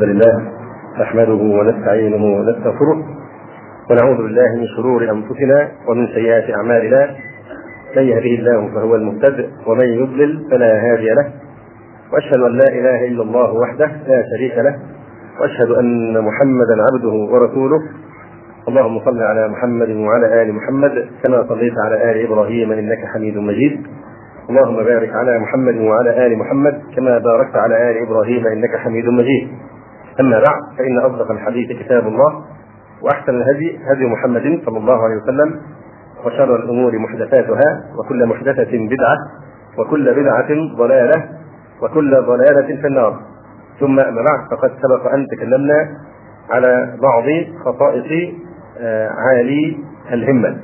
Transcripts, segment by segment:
الحمد لله نحمده ونستعينه ونستغفره ونعوذ بالله من شرور أنفسنا ومن سيئات أعمالنا من يهده الله فهو المهتد ومن يضلل فلا هادي له وأشهد أن لا إله إلا الله وحده لا شريك له وأشهد أن محمدا عبده ورسوله اللهم صل على محمد وعلى آل محمد كما صليت على آل إبراهيم إنك حميد مجيد اللهم بارك على محمد وعلى آل محمد كما باركت على آل إبراهيم إنك حميد مجيد أما بعد فإن أصدق الحديث كتاب الله وأحسن الهدي هدي محمد صلى الله عليه وسلم وشر الأمور محدثاتها وكل محدثة بدعة وكل بدعة ضلالة وكل ضلالة في النار. ثم أما بعد فقد سبق أن تكلمنا على بعض خصائص عالي الهمة.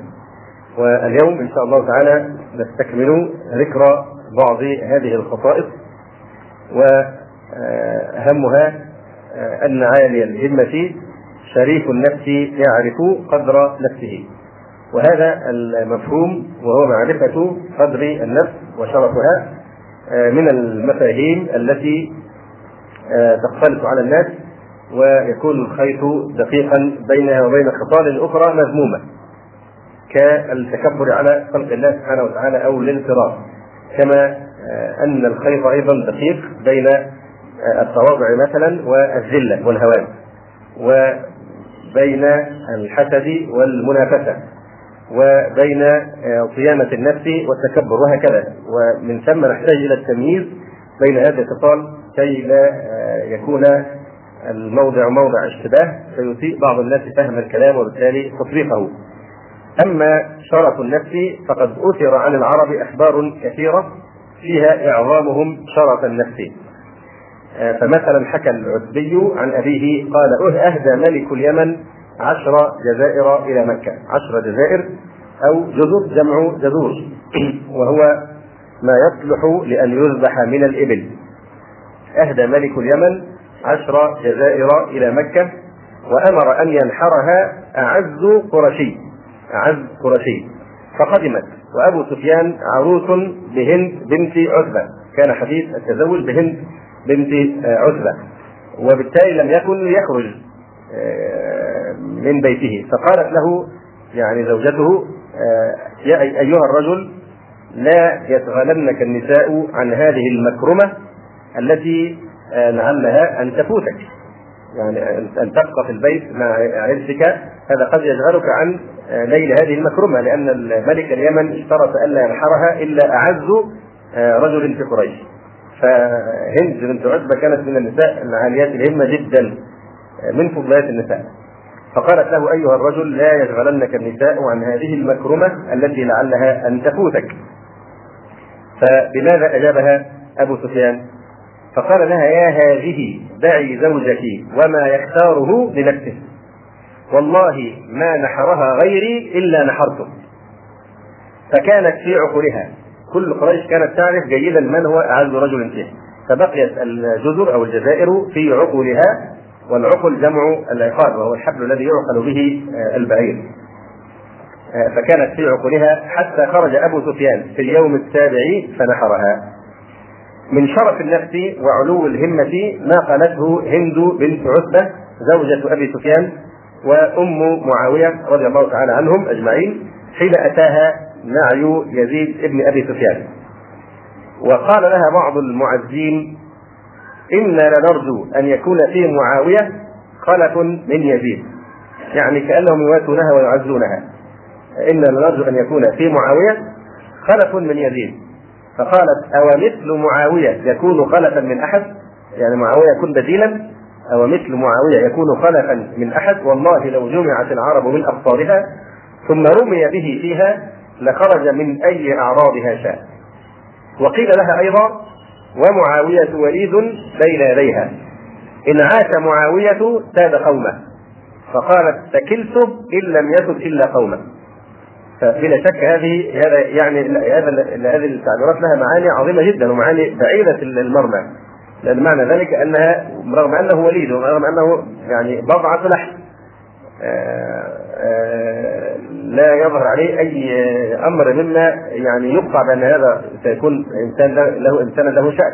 واليوم إن شاء الله تعالى نستكمل ذكر بعض هذه الخصائص وأهمها أن عالي الهمة شريف النفس يعرف قدر نفسه. وهذا المفهوم وهو معرفة قدر النفس وشرفها من المفاهيم التي تختلط على الناس ويكون الخيط دقيقا بينها وبين خصال أخرى مذمومة كالتكبر على خلق الله سبحانه وتعالى أو الانفراد كما أن الخيط أيضا دقيق بين التواضع مثلا والذلة والهوان وبين الحسد والمنافسة وبين صيانه النفس والتكبر وهكذا. ومن ثم نحتاج إلى التمييز بين هذه الخصال كي لا يكون الموضع موضع اشتباه فيسيء بعض الناس فهم الكلام وبالتالي تطبيقه. أما شرف النفس فقد أثر عن العرب أخبار كثيرة فيها إعظامهم شرف النفس. فمثلا حكى العتبي عن أبيه قال أهدى ملك اليمن عشر جزائر إلى مكة. عشر جزائر أو جزر جمع جزور. وهو ما يصلح لأن يذبح من الإبل. أهدى ملك اليمن عشر جزائر إلى مكة وأمر أن ينحرها أعز قرشي. أعز قرشي. فقدمت. وأبو سفيان عروس بهند بنت عتبة. كان حديث التزوج بهند بنت عتبة. وبالتالي لم يكن يخرج من بيته. فقالت له يعني زوجته يا أيها الرجل لا يشغلنك النساء عن هذه المكرمة التي لعلها أن تفوتك. يعني أن تبقى في البيت مع عرسك. هذا قد يشغلك عن ليل هذه المكرمة لأن ملك اليمن اشترط ألا ينحرها إلا أعز رجل في قريش. فهند بنت عتبة كانت من النساء العاليات الهمة جدا من فضليات النساء. فقالت له أيها الرجل لا يشغلنك النساء عن هذه المكرمة التي لعلها أن تفوتك. فبماذا أجابها أبو سفيان؟ فقال لها يا هذه دعي زوجك وما يختاره لنفسه. والله ما نحرها غيري إلا نحرته. فكانت في عقولها. كل قريش كانت تعرف جيدا من هو اعز رجل فيها فبقيت الجزر أو الجزائر في عقولها والعقل جمع العقال وهو الحبل الذي يعقل به البعير. فكانت في عقولها حتى خرج أبو سفيان في اليوم السابع فنحرها. من شرف النفس وعلو الهمة ما قالته هند بنت عتبة زوجة أبي سفيان وأم معاوية رضي الله تعالى عنهم أجمعين حين أتاها نعي يزيد ابن أبي سفيان. وقال لها بعض المعزين أنا لنرجو أن يكون في معاوية خلف من يزيد. يعني كأنهم يواتونها ويعزونها. أنا لنرجو أن يكون في معاوية خلف من يزيد. فقالت أو مثل معاوية يكون خلفا من أحد؟ يعني معاوية يكون بديلا؟ أو مثل معاوية يكون خلفا من أحد؟ والله لو جمعت العرب من اقطارها ثم رمي به فيها لخرج من أي اعراضها شاء وقيل لها أيضا ومعاوية وليد بين يديها. إن عاش معاوية ساد قومه. فقالت تكلت إن لم يسد إلا قومه. فبلا شك هذه هذا يعني هذه التعبيرات لها معاني عظيمة جدا ومعاني بعيدة المرمى. لأن معنى ذلك أنها رغم أنه وليد ورغم أنه يعني بضعة لحم. لا يظهر عليه أي أمر مما يعني يقطع بأن هذا سيكون إنسان له انسانا له شأن.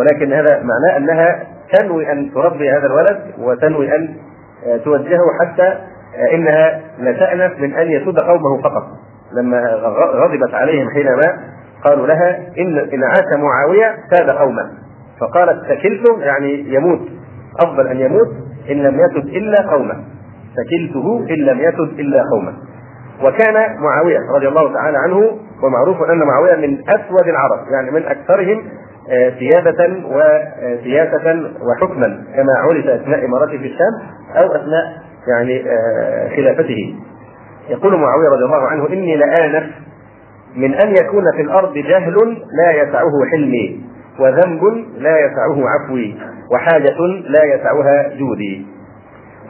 ولكن هذا معناه أنها تنوي أن تربي هذا الولد وتنوي أن توجهه حتى إنها لتأنف من أن يسود قومه فقط. لما غضبت عليهم حينما قالوا لها إن إن عاش معاوية ساد قومه. فقالت سكلته يعني يموت. أفضل أن يموت إن لم يسد إلا قومه. سكلته إن لم يسد إلا قومه وكان معاوية رضي الله تعالى عنه ومعروف أن معاوية من أسود العرب يعني من أكثرهم آه، سيادة وسياسة وحكما كما عرف أثناء إمارته في الشام أو أثناء يعني آه، خلافته. يقول معاوية رضي الله عنه إني لآنف من أن يكون في الأرض جهل لا يسعه حلمي وذنب لا يسعه عفوي وحاجة لا يسعها جودي.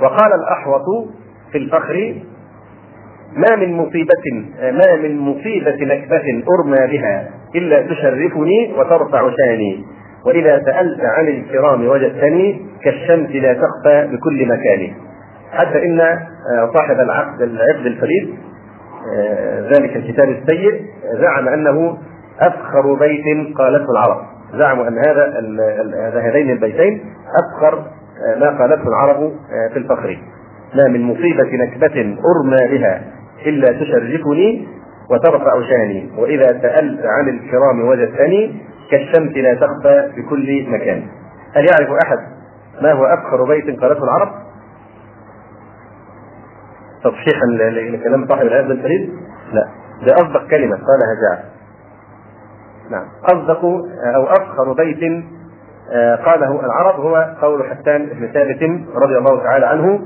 وقال الأحوط في الفخر ما من مصيبة ما من مصيبة نكبة أرمى بها إلا تشرفني وترفع شاني وإذا سألت عن الكرام وجدتني كالشمس لا تخفى بكل مكان. حتى إن صاحب العقد العقد الفريد ذلك الكتاب السيء زعم أنه أفخر بيت قالته العرب. زعموا أن هذا هذين البيتين أفخر ما قالته العرب في الفخر. ما من مصيبة نكبة أرمى بها إلا تشرفني وترفع شاني. وإذا سألت عن الكرام وجدتني كالشمس لا تخفى بكل مكان. هل يعرف أحد ما هو أفخر بيت قالته العرب؟ تصحيحا لكلام صاحب الآية الفريد؟ لا. ده أصدق كلمة قالها جاء نعم. أصدق أو أفخر بيت آه، قاله العرب هو قول حسان بن ثابت رضي الله تعالى عنه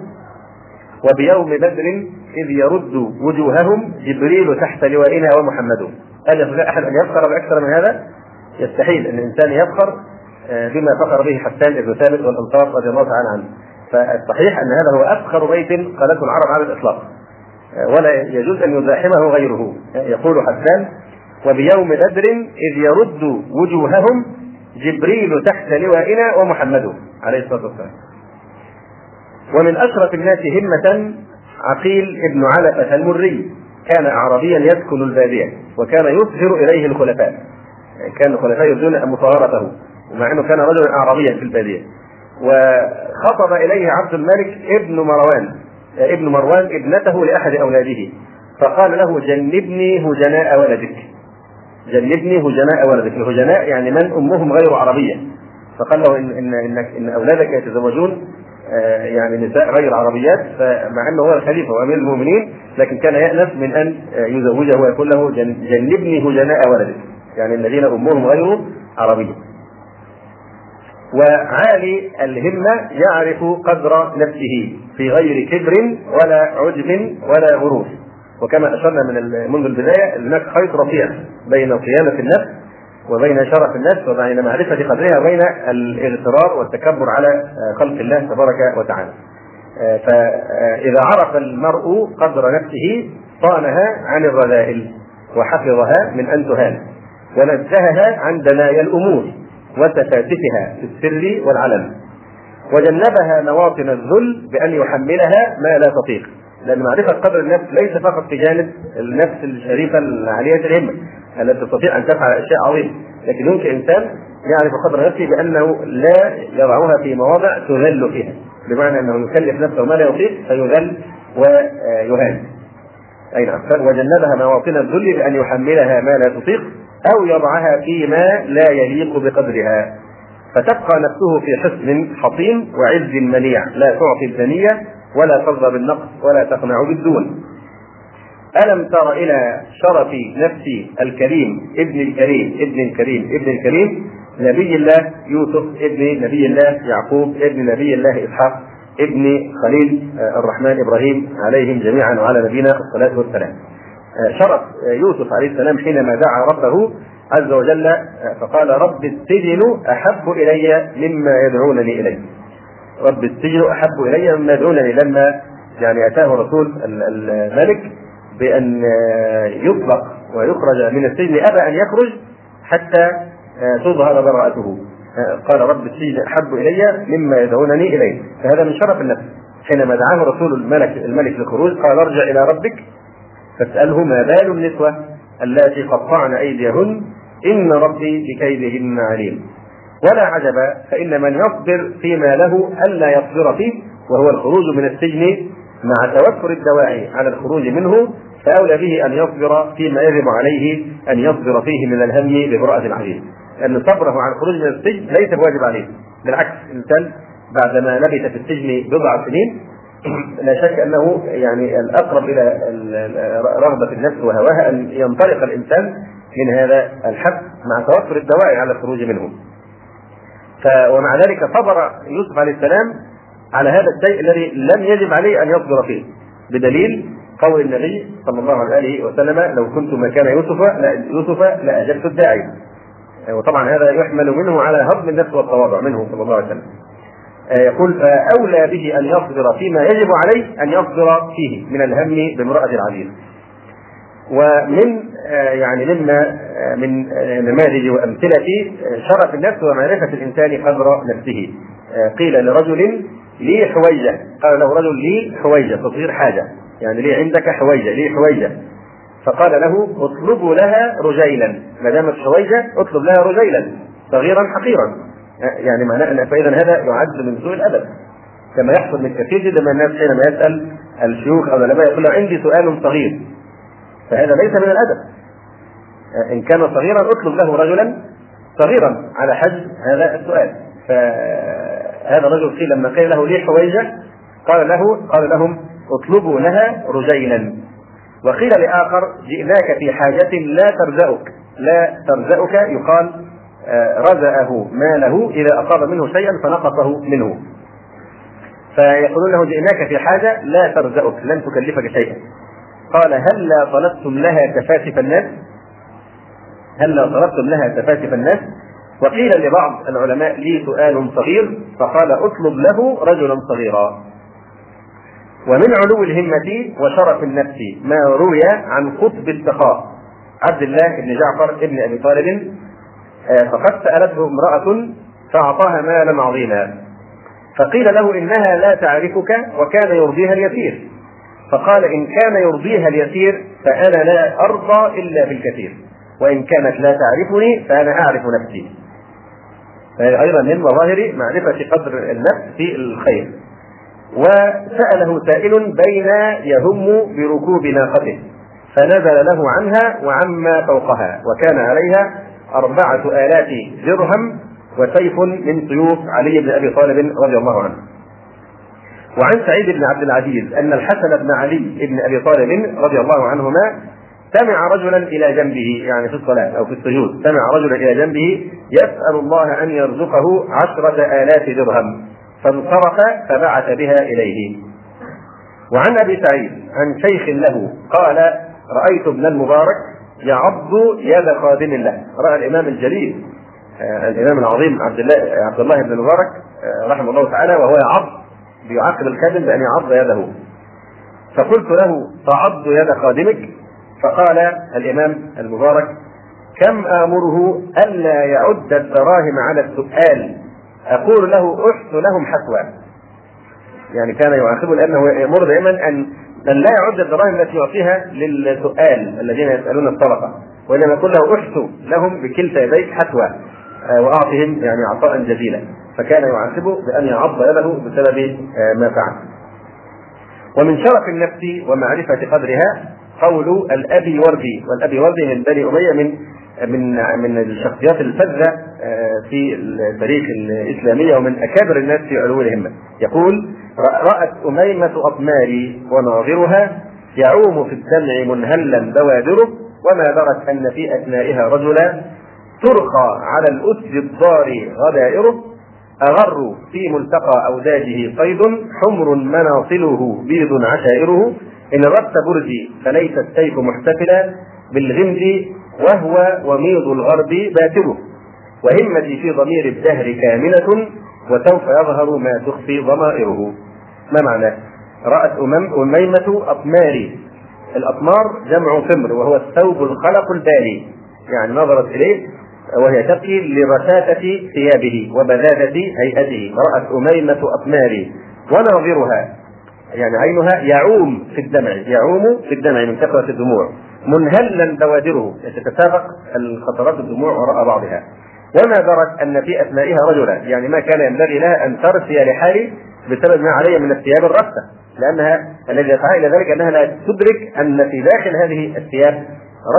وبيوم بدر إذ يرد وجوههم جبريل تحت لوائنا ومحمد. هل يستطيع أحد أن يفخر بأكثر من هذا؟ يستحيل أن الإنسان يفخر آه، بما فخر به حسان بن ثابت والأنصار رضي الله تعالى عنه. فالصحيح أن هذا هو أفخر بيت قالته العرب على الإطلاق. آه، ولا يجوز أن يزاحمه غيره. يقول حسان وبيوم بدر إذ يرد وجوههم جبريل تحت لوائنا ومحمد عليه الصلاة والسلام. ومن أشرف الناس همة عقيل ابن علقة المري. كان أعرابيا يسكن البادية وكان يظهر إليه الخلفاء. كان الخلفاء يرجون مطهرته ومع أنه كان رجلا أعرابيا في البادية. وخطب إليه عبد الملك ابن مروان ابن مروان ابنته لأحد أولاده. فقال له جنبني هجناء ولدك. جنبني هجناء ولدك. الهجناء يعني من أمهم غير عربية. فقال له ان ان انك إن أولادك يتزوجون آه، يعني نساء غير عربيات. فمع أنه هو الخليفة وأمير المؤمنين لكن كان يأنف من أن يزوجه ويقول له جنبني هجناء ولدك. يعني الذين أمهم غير عربية. وعالي الهمة يعرف قدر نفسه في غير كبر ولا عجب ولا غرور. وكما أشرنا من منذ البداية هناك خيط رفيع بين صيانة النفس وبين شرف النفس وبين معرفة قدرها وبين الاغترار والتكبر على خلق الله تبارك وتعالى. فإذا عرف المرء قدر نفسه صانها عن الرذائل وحفظها من أن تهان ونزهها عن دنايا الأمور وتفاتتها في السر والعلن وجنبها مواطن الذل بأن يحملها ما لا تطيق لأن معرفة قدر النفس ليس فقط في جانب النفس الشريفة العالية الهمة التي تستطيع أن تفعل أشياء عظيمة. لكن يمكن إنسان يعرف قدر نفسه بأنه لا يضعها في مواضع تذل فيها. بمعنى أنه يكلف نفسه ما لا يطيق فيذل ويهان. أي نعم. وجنبها مواطن الذل بأن يحملها ما لا تطيق أو يضعها فيما لا يليق بقدرها. فتبقى نفسه في حسن حصين وعز منيع لا تعطي الدنية ولا ترضى بالنقص ولا تقنع بالدون. ألم تر إلى شرف نفسي الكريم ابن الكريم ابن الكريم ابن الكريم نبي الله يوسف ابن نبي الله يعقوب ابن نبي الله إسحاق ابن خليل الرحمن إبراهيم عليهم جميعا وعلى نبينا الصلاة والسلام. شرف يوسف عليه السلام حينما دعا ربه عز وجل فقال رب السجن أحب إلي مما يدعونني إليه. رب السجن أحب إلي مما يدعونني لما يعني أتاه رسول الملك بأن يطلق ويخرج من السجن ابى أن يخرج حتى تظهر براءته. قال رب السجن أحب إلي مما يدعونني إليه. فهذا من شرف النفس. حينما دعاه رسول الملك الملك للخروج قال ارجع إلى ربك فاسأله ما بال النسوة اللاتي قطعن أيديهن. إن ربي بكيدهن عليم. ولا عجب فإن من يصبر فيما له ألا يصبر فيه وهو الخروج من السجن مع توفر الدواعي على الخروج منه فأولى به أن يصبر فيما يجب عليه أن يصبر فيه من الهم ببرأة العزيز لأن صبره على الخروج من السجن ليس بواجب عليه بالعكس الإنسان بعدما لبث في السجن بضع سنين لا شك أنه يعني الأقرب إلى رغبة النفس وهواها أن ينطلق الإنسان من هذا الحبس مع توفر الدواعي على الخروج منه. ومع ذلك صبر يوسف عليه السلام على هذا الشيء الذي لم يجب عليه أن يصبر فيه بدليل قول النبي صلى الله عليه وسلم لو كنت مكان يوسف يوسف لاجبت الداعي. وطبعا هذا يحمل منه على هضم النفس والتواضع منه صلى الله عليه وسلم. يقول فاولى به أن يصبر فيما يجب عليه أن يصبر فيه من الهم بامرأة العزيز. ومن يعني مما من نماذج وأمثلة شرف النفس ومعرفة الإنسان قدر نفسه. قيل لرجل لي حويجة. قال له رجل لي حويجة تصغير حاجة. يعني لي عندك حويجة لي حويجة. فقال له اطلبوا لها رجيلا. ما دامت حويجة اطلب لها رجيلا صغيرا حقيرا. يعني معناه فاذا هذا يعد من سوء الأدب. كما يحصل من كثير جدا من الناس حينما يسأل الشيوخ أو العلماء يقول له عندي سؤال صغير. فهذا ليس من الأدب. إن كان صغيرا اطلب له رجلا صغيرا على حجم هذا السؤال. فهذا الرجل قيل لما قيل له لي حويجة؟ قال له قال لهم أطلبوا لها رجيلا. وقيل لآخر جئناك في حاجة لا ترزقك لا ترزقك يقال رزأه ماله إذا أصاب منه شيئا فنقصه منه. فيقولون له جئناك في حاجة لا ترزقك لن تكلفك شيئا. قال هل لا طلبتم لها تفاسف الناس؟ هل لا طلبتم لها تفاسف الناس؟ وقيل لبعض العلماء لي سؤال صغير فقال اطلب له رجلا صغيرا. ومن علو الهمة وشرف النفس ما روي عن قطب السخاء عبد الله بن جعفر بن أبي طالب فقد سألته امرأة فأعطاها مالا عظيما. فقيل له إنها لا تعرفك وكان يرضيها اليسير. فقال إن كان يرضيها اليسير فأنا لا أرضى إلا بالكثير وإن كانت لا تعرفني فأنا أعرف نفسي. فهي أيضا من مظاهر معرفة قدر النفس في الخير. وسأله سائل بين يهم بركوب ناقته فنزل له عنها وعما فوقها وكان عليها أربعة آلاف درهم وسيف من سيوف علي بن أبي طالب رضي الله عنه. وعن سعيد بن عبد العزيز أن الحسن بن علي بن أبي طالب رضي الله عنهما سمع رجلا إلى جنبه يعني في الصلاة أو في السجود سمع رجلا إلى جنبه يسأل الله أن يرزقه عشرة آلاف درهم فانصرف فبعث بها إليه. وعن أبي سعيد عن شيخ له قال رأيت ابن المبارك يعض يد خادم له. رأى الإمام الجليل آه الإمام العظيم عبد الله عبد الله بن المبارك آه رحمه الله تعالى وهو يعض بيعاقب الخادم بأن يعض يده. فقلت له تعض يد خادمك؟ فقال الإمام المبارك كم آمره ألا يعد الدراهم على السؤال؟ أقول له احث لهم حثوا يعني كان يعاقبه لأنه يأمر دائما أن من لا يعد الدراهم التي يعطيها للسؤال الذين يسألون الصدقة وإنما يقول له احثوا لهم بكلتا يديك حتوى وأعطهم يعني عطاء جزيلا. فكان يعاقبه بأن يعض يده بسبب ما فعل. ومن شرف النفس ومعرفة قدرها قول الأبي وردي والأبي وردي من بني أمية من من من الشخصيات الفذة في التاريخ الاسلاميه ومن أكابر الناس في علو الهمه يقول رأت أميمة أطماري وناظرها يعوم في الدمع منهلا بوادره وما درت أن في أثنائها رجلا ترخى على الأسد الضار غدائره أغر في ملتقى أوداجه صيد حمر مناصله بيض عشائره. إن ربت برجي فليس السيف محتفلا بالغمد وهو وميض الغرب باتره وهمتي في ضمير الدهر كاملة وسوف يظهر ما تخفي ضمائره. ما معناه؟ رأت أمم أميمة أطماري الأطمار جمع فمر وهو الثوب الخلق البالي. يعني نظرت إليه وهي تبكي لرشاشة ثيابه وبذاذة هيئته. رأت أميمة أطماري وناظرها يعني عينها يعوم في الدمع يعوم في الدمع من كثرة الدموع منهلا بوادره تتسابق القطرات الدموع وراء بعضها. وما درت أن في اثنائها رجلا يعني ما كان ينبغي لها أن ترثي لحالي بسبب ما علي من الثياب الرثه لأنها الذي يدفعها إلى ذلك أنها لا تدرك أن في داخل هذه الثياب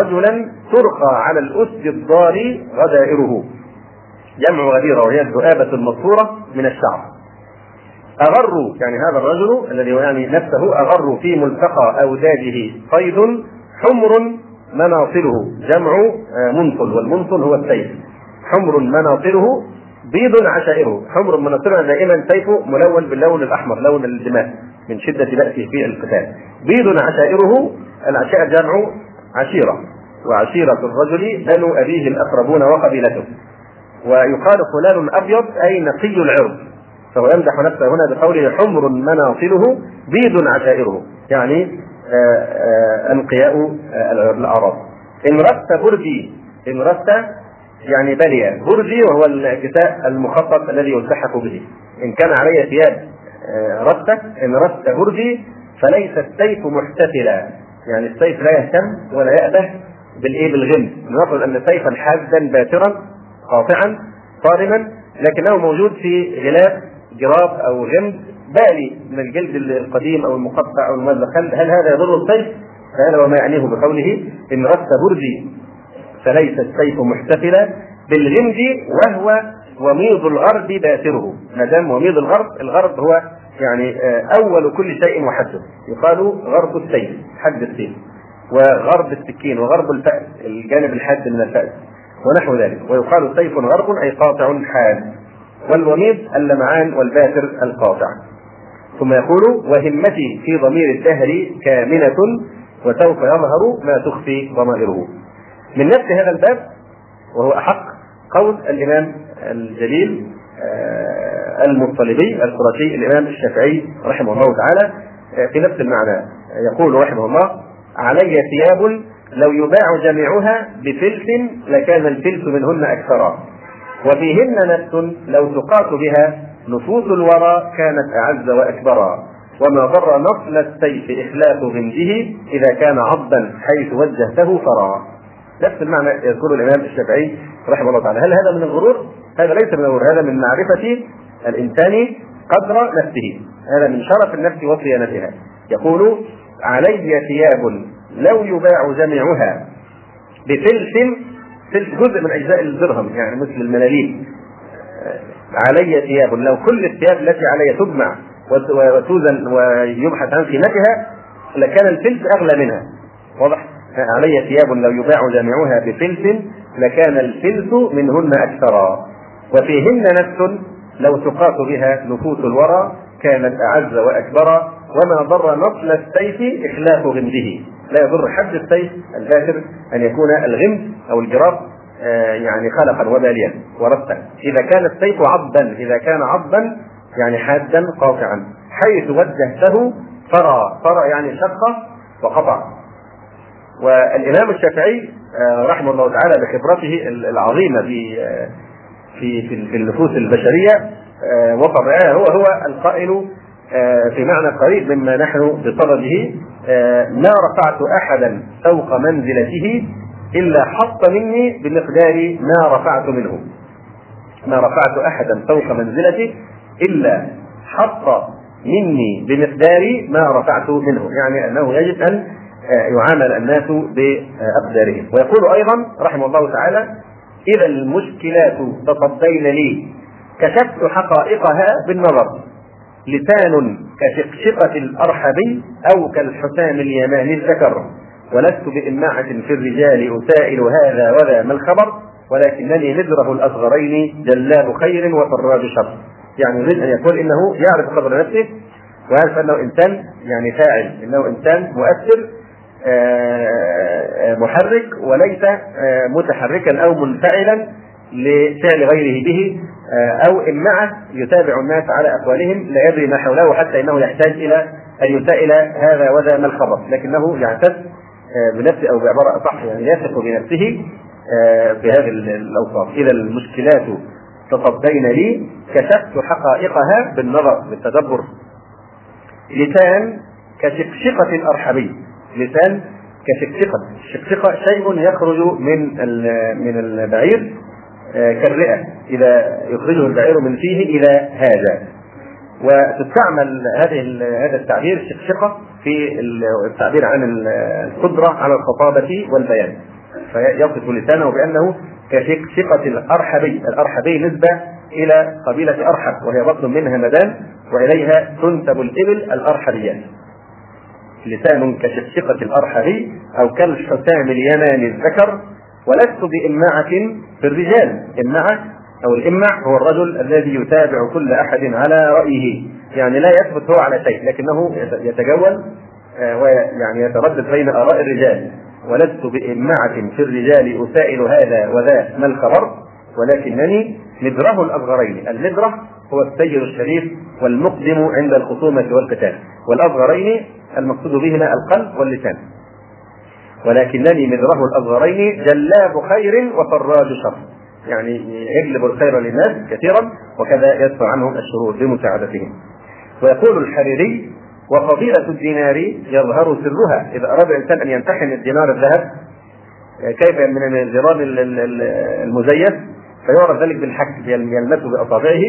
رجلا ترقى على الأسد الضاري غدائره. جمع غديره وهي الذؤابه المصفوره من الشعر. أغروا يعني هذا الرجل الذي يعني نفسه أغروا في ملتقى أوداجه قيد حمر مناصله. جمع آه، منصل والمنصل هو السيف. حمر مناصله بيض عشائره. حمر مناصره دائما سيفه ملون باللون الأحمر لون الدماء من شدة بأسه في القتال. بيض عشائره العشائر جمع عشيرة وعشيرة الرجل بنو أبيه الأقربون وقبيلته. ويقال فلان أبيض أي نقي العرض. فهو يمدح نفسه هنا بقوله حمر مناصله بيض عشائره يعني آه، آه، أنقياء آه، الأعراض. إن رست بردي إن رست يعني بلي بردي وهو الكساء المخطط الذي يلتحق به. إن كان علي ثياب رست إن رست بردي فليس السيف محتفلا. يعني السيف لا يهتم ولا يأبه بالإيه؟ بالغم. نقول أن سيفا حادا باترا قاطعا صارما لكنه موجود في غلاف جراب أو غمد بالي من الجلد القديم أو المقطع أو الممزق هل, هذا يضر السيف؟ فهذا وما يعنيه بقوله إن رث بردي فليس السيف محتفلا بالغمد وهو وميض الغرب بأسره ما دام وميض الغرب الغرب هو يعني آه، أول كل شيء وحده يقال غرب السيف حد السيف وغرب السكين وغرب الفأس الجانب الحاد من الفأس ونحو ذلك. ويقال سيف غرب أي قاطع حاد والوميض اللمعان والباتر القاطع. ثم يقول وهمتي في ضمير الدهر كامنة وسوف يظهر ما تخفي ضمائره. من نفس هذا الباب وهو أحق قول الإمام الجليل آه، المطلبي القرشي الإمام الشافعي رحمه الله تعالى آه، في نفس المعنى. يقول رحمه الله علي ثياب لو يباع جميعها بفلس لكان الفلس منهن أكثرا وفيهن نفس لو تقاس بها نفوس الورى كانت أعز وأكبرا وما ضر نصل السيف إخلاف غمده إذا كان عضا حيث وجهته فرا نفس المعنى يذكره الإمام الشافعي رحمه الله تعالى. هل هذا من الغرور؟ هذا ليس من الغرور هذا من معرفة الإنسان قدر نفسه. هذا من شرف النفس وصيانتها. يقول علي ثياب لو يباع جميعها بفلس جزء من أجزاء الدرهم يعني مثل الملاليم. علي ثياب لو كل الثياب التي علي تجمع وتوزن ويبحث عن قيمتها لكان الفلس أغلى منها. واضح؟ علي ثياب لو يباع جميعها بفلس لكان الفلس منهن اكثرا وفيهن نفس لو تقاس بها نفوس الورى كانت أعز وأكبر وما ضر نصل السيف إخلاف غمده لا يضر حد السيف الباشر أن يكون الغمد أو الجراب آه، يعني خلقا وباليا ورثا. إذا كان السيف عضا إذا كان عضا يعني حادا قاطعا. حيث وجهته فرى فرى يعني شق وقطع. والإمام الشافعي آه، رحمه الله تعالى بخبرته العظيمة في آه، في في النفوس البشرية وطبعها هو هو القائل في معنى قريب مما نحن بصدده ما رفعت أحدا فوق منزلته إلا حط مني بمقدار ما رفعت منه. ما رفعت أحدا فوق منزلته إلا حط مني بمقدار ما رفعت منه يعني أنه يجب أن يعامل الناس بأقدارهم. ويقول أيضا رحمه الله تعالى اذا المشكلات تصدين لي كشفت حقائقها بالنظر. لسان كشقشقة الأرحبي أو كالحسام اليماني الذكر. ولست بإماعة في الرجال أسائل هذا وذا ما الخبر ولكنني نذره الأصغرين جلاب خير وفراد شر. يعني يريد أن يقول إنه يعرف قدر نفسه ويعرف أنه إنسان يعني فاعل إنه إنسان مؤثر محرك وليس آه، متحركا أو منفعلا لفعل غيره به آه، أو امعه يتابع الناس على أقوالهم لا يدري ما حوله حتى إنه يحتاج إلى أن يسائل هذا وذا ما الخبر لكنه يعتز آه، بنفسه أو بعبارة أصح يعني يثق بنفسه آه، بهذه الأوصاف. إذا المشكلات تصدين لي كشفت حقائقها بالنظر بالتدبر. لسان كشقشقة الأرحبي لسان كشقشقة الشقشقة شيء يخرج من من البعير كالرئة. إذا يخرجه البعير من فيه إذا هذا. وتستعمل هذه هذا التعبير شقشقة في التعبير عن القدرة على الخطابة والبيان. فيصف لسانه بأنه كشقشقة الأرحبي. الأرحبي نسبة إلى قبيلة أرحب وهي بطن من همدان وإليها تنسب الإبل الأرحبيات لسان كشقشقة الأرحبي أو كالحسام اليماني الذكر ولست بإمعة في الرجال. إمعة أو الإمع هو الرجل الذي يتابع كل أحد على رأيه. يعني لا يثبت هو على شيء لكنه يتجول آه، ويعني يتردد بين آراء الرجال. ولست بإمعة في الرجال أسائل هذا وذا ما الخبر ولكنني مدره الأصغرين. المدرة هو السير الشريف والمقدم عند الخصومة والقتال. والأصغرين المقصود بهما القلب واللسان. ولكنني مدره الأصغرين جلاب خير وفراج شر. يعني يجلب الخير للناس كثيرا وكذا يدفع عنهم الشرور بمساعدتهم. ويقول الحريري وفضيلة الدينار يظهر سرها. إذا أراد الإنسان أن يمتحن الدينار الذهب كيف من الجرام المزيف؟ فيعرف ذلك بالحك يلمسه بأصابعه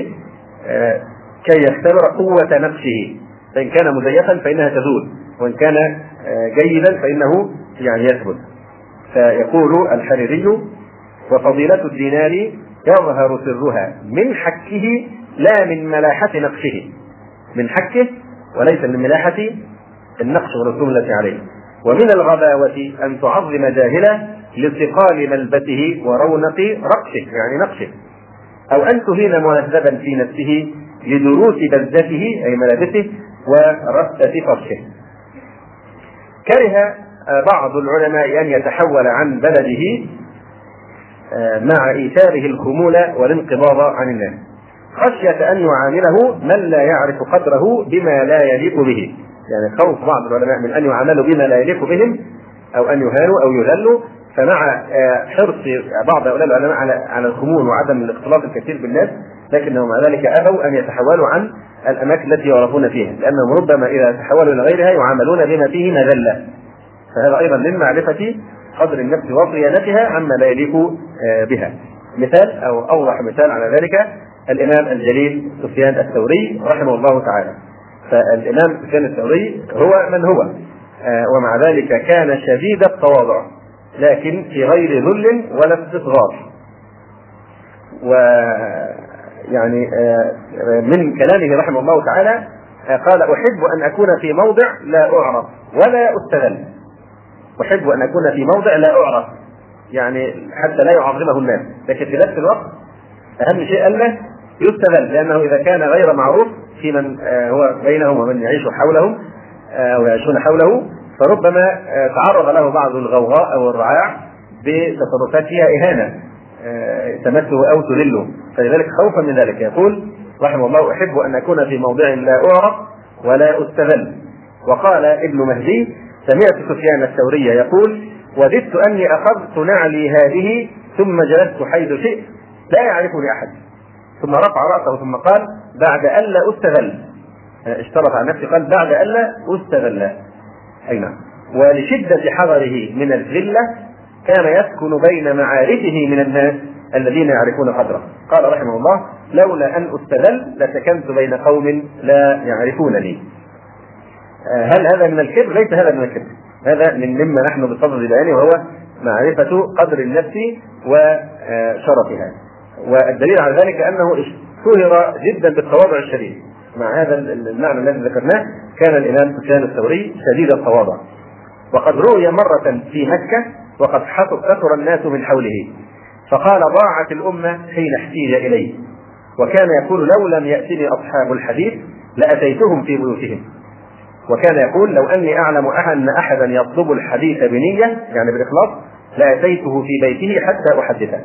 كي يختبر قوة نفسه. فإن كان مزيفا فإنها تزول وإن كان جيدا فإنه يعني يثبت فيقول الحريري وفضيلة الدينار يظهر سرها من حكه لا من ملاحة نقشه. من حكه وليس من ملاحة النقش والرسوم التي عليه. ومن الغباوة أن تعظم جاهلا لثقال ملبسه ورونق رقشه يعني نقشه. أو أن تهين مهذبا في نفسه لدروس بزته أي ملابسه ورثة فرشه. كره بعض العلماء أن يتحول عن بلده آه، مع إيثاره الخمول والانقباض عن الناس. خشية أن يعامله من لا يعرف قدره بما لا يليق به. يعني خوف بعض العلماء من أن يعاملوا بما لا يليق بهم أو أن يهانوا أو يذلوا. فمع آه، حرص بعض هؤلاء العلماء على على الخمول وعدم الاختلاط الكثير بالناس لكنهم مع ذلك أبوا أن يتحولوا عن الأماكن التي يعرفون فيها لأنهم ربما إذا تحولوا إلى غيرها يعاملون بما فيه مذلة. فهذا أيضا من معرفة قدر النفس وصيانتها عما لا يليق آه، بها. مثال أو أوضح مثال على ذلك الإمام الجليل سفيان الثوري رحمه الله تعالى. فالإمام سفيان الثوري هو من هو آه، ومع ذلك كان شديد التواضع. لكن في غير ذل ولا استصغار و يعني آه، من كلامه رحمه الله تعالى قال أحب أن أكون في موضع لا أعرف ولا استذل أحب أن أكون في موضع لا أعرف. يعني حتى لا يعظمه الناس. لكن في نفس الوقت أهم شيء الا يستذل لأنه إذا كان غير معروف في من آه، هو بينهم ومن يعيش حولهم آه، ويعيشون حوله فربما آه، تعرض له بعض الغوغاء أو الرعاع بتصرفات فيها اهانه تمسه أو تذله. فلذلك خوفا من ذلك. يقول رحمه الله أحب أن أكون في موضع لا أعرف ولا أستذل. وقال ابن مهدي سمعت سفيان الثوري يقول وددت أني أخذت نعلي هذه ثم جلست حيث شئت. لا يعرفني أحد. ثم رفع رأسه ثم قال بعد الا استغل اشترط على نفسه قال بعد الا استغل أي نعم. ولشدة حذره من الذلة كان يسكن بين معارفه من الناس الذين يعرفون قدره. قال رحمه الله لولا أن استذل لسكنت بين قوم لا يعرفونني. هل هذا من الكبر؟ ليس هذا من الكبر هذا من مما نحن بصدد بيانه وهو معرفة قدر النفس وشرفها. والدليل على ذلك أنه اشتهر جدا بالتواضع الشديد. مع هذا المعنى الذي ذكرناه كان الإمام سفيان الثوري شديد التواضع. وقد روي مرة في مكة وقد كثر الناس من حوله. فقال ضاعت الأمة حين احتيج إليه. وكان يقول لو لم يأتني أصحاب الحديث لأتيتهم في بيوتهم. وكان يقول لو أني أعلم أن أحدا يطلب الحديث بنية يعني بالإخلاص لأتيته في بيته حتى أحدثه.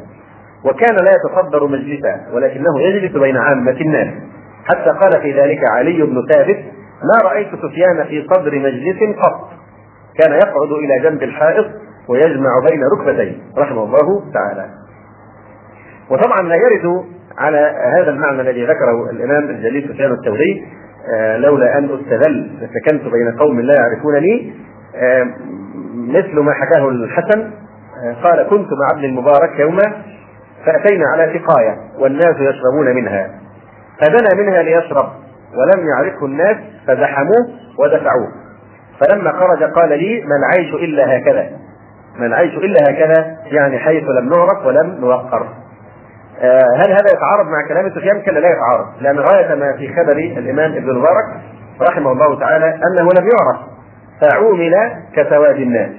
وكان لا يتصدر مجلسا ولكنه يجلس بين عامة الناس. حتى قال في ذلك علي بن ثابت ما رأيت سفيان في صدر مجلس قط. كان يقعد إلى جنب الحائط ويجمع بين ركبتيه رحمه الله تعالى. وطبعا لا يرد على هذا المعنى الذي ذكره الإمام الجليل سفيان الثوري آه، لولا أن استذل لسكنت بين قوم لا يعرفونني آه، مثل ما حكاه الحسن آه، قال كنت مع ابن المبارك يوما فأتينا على سقاية والناس يشربون منها. فدنا منها ليشرب ولم يعرفه الناس فزحموه ودفعوه. فلما خرج قال لي ما العيش إلا هكذا. ما العيش إلا هكذا يعني حيث لم نعرف ولم نوقر. آه هل هذا يتعارض مع كلام سفيان؟ كلا لا يتعارض لأن غاية ما في خبر الإمام ابن المبارك رحمه الله تعالى أنه لم يعرف. فعومل كسواد الناس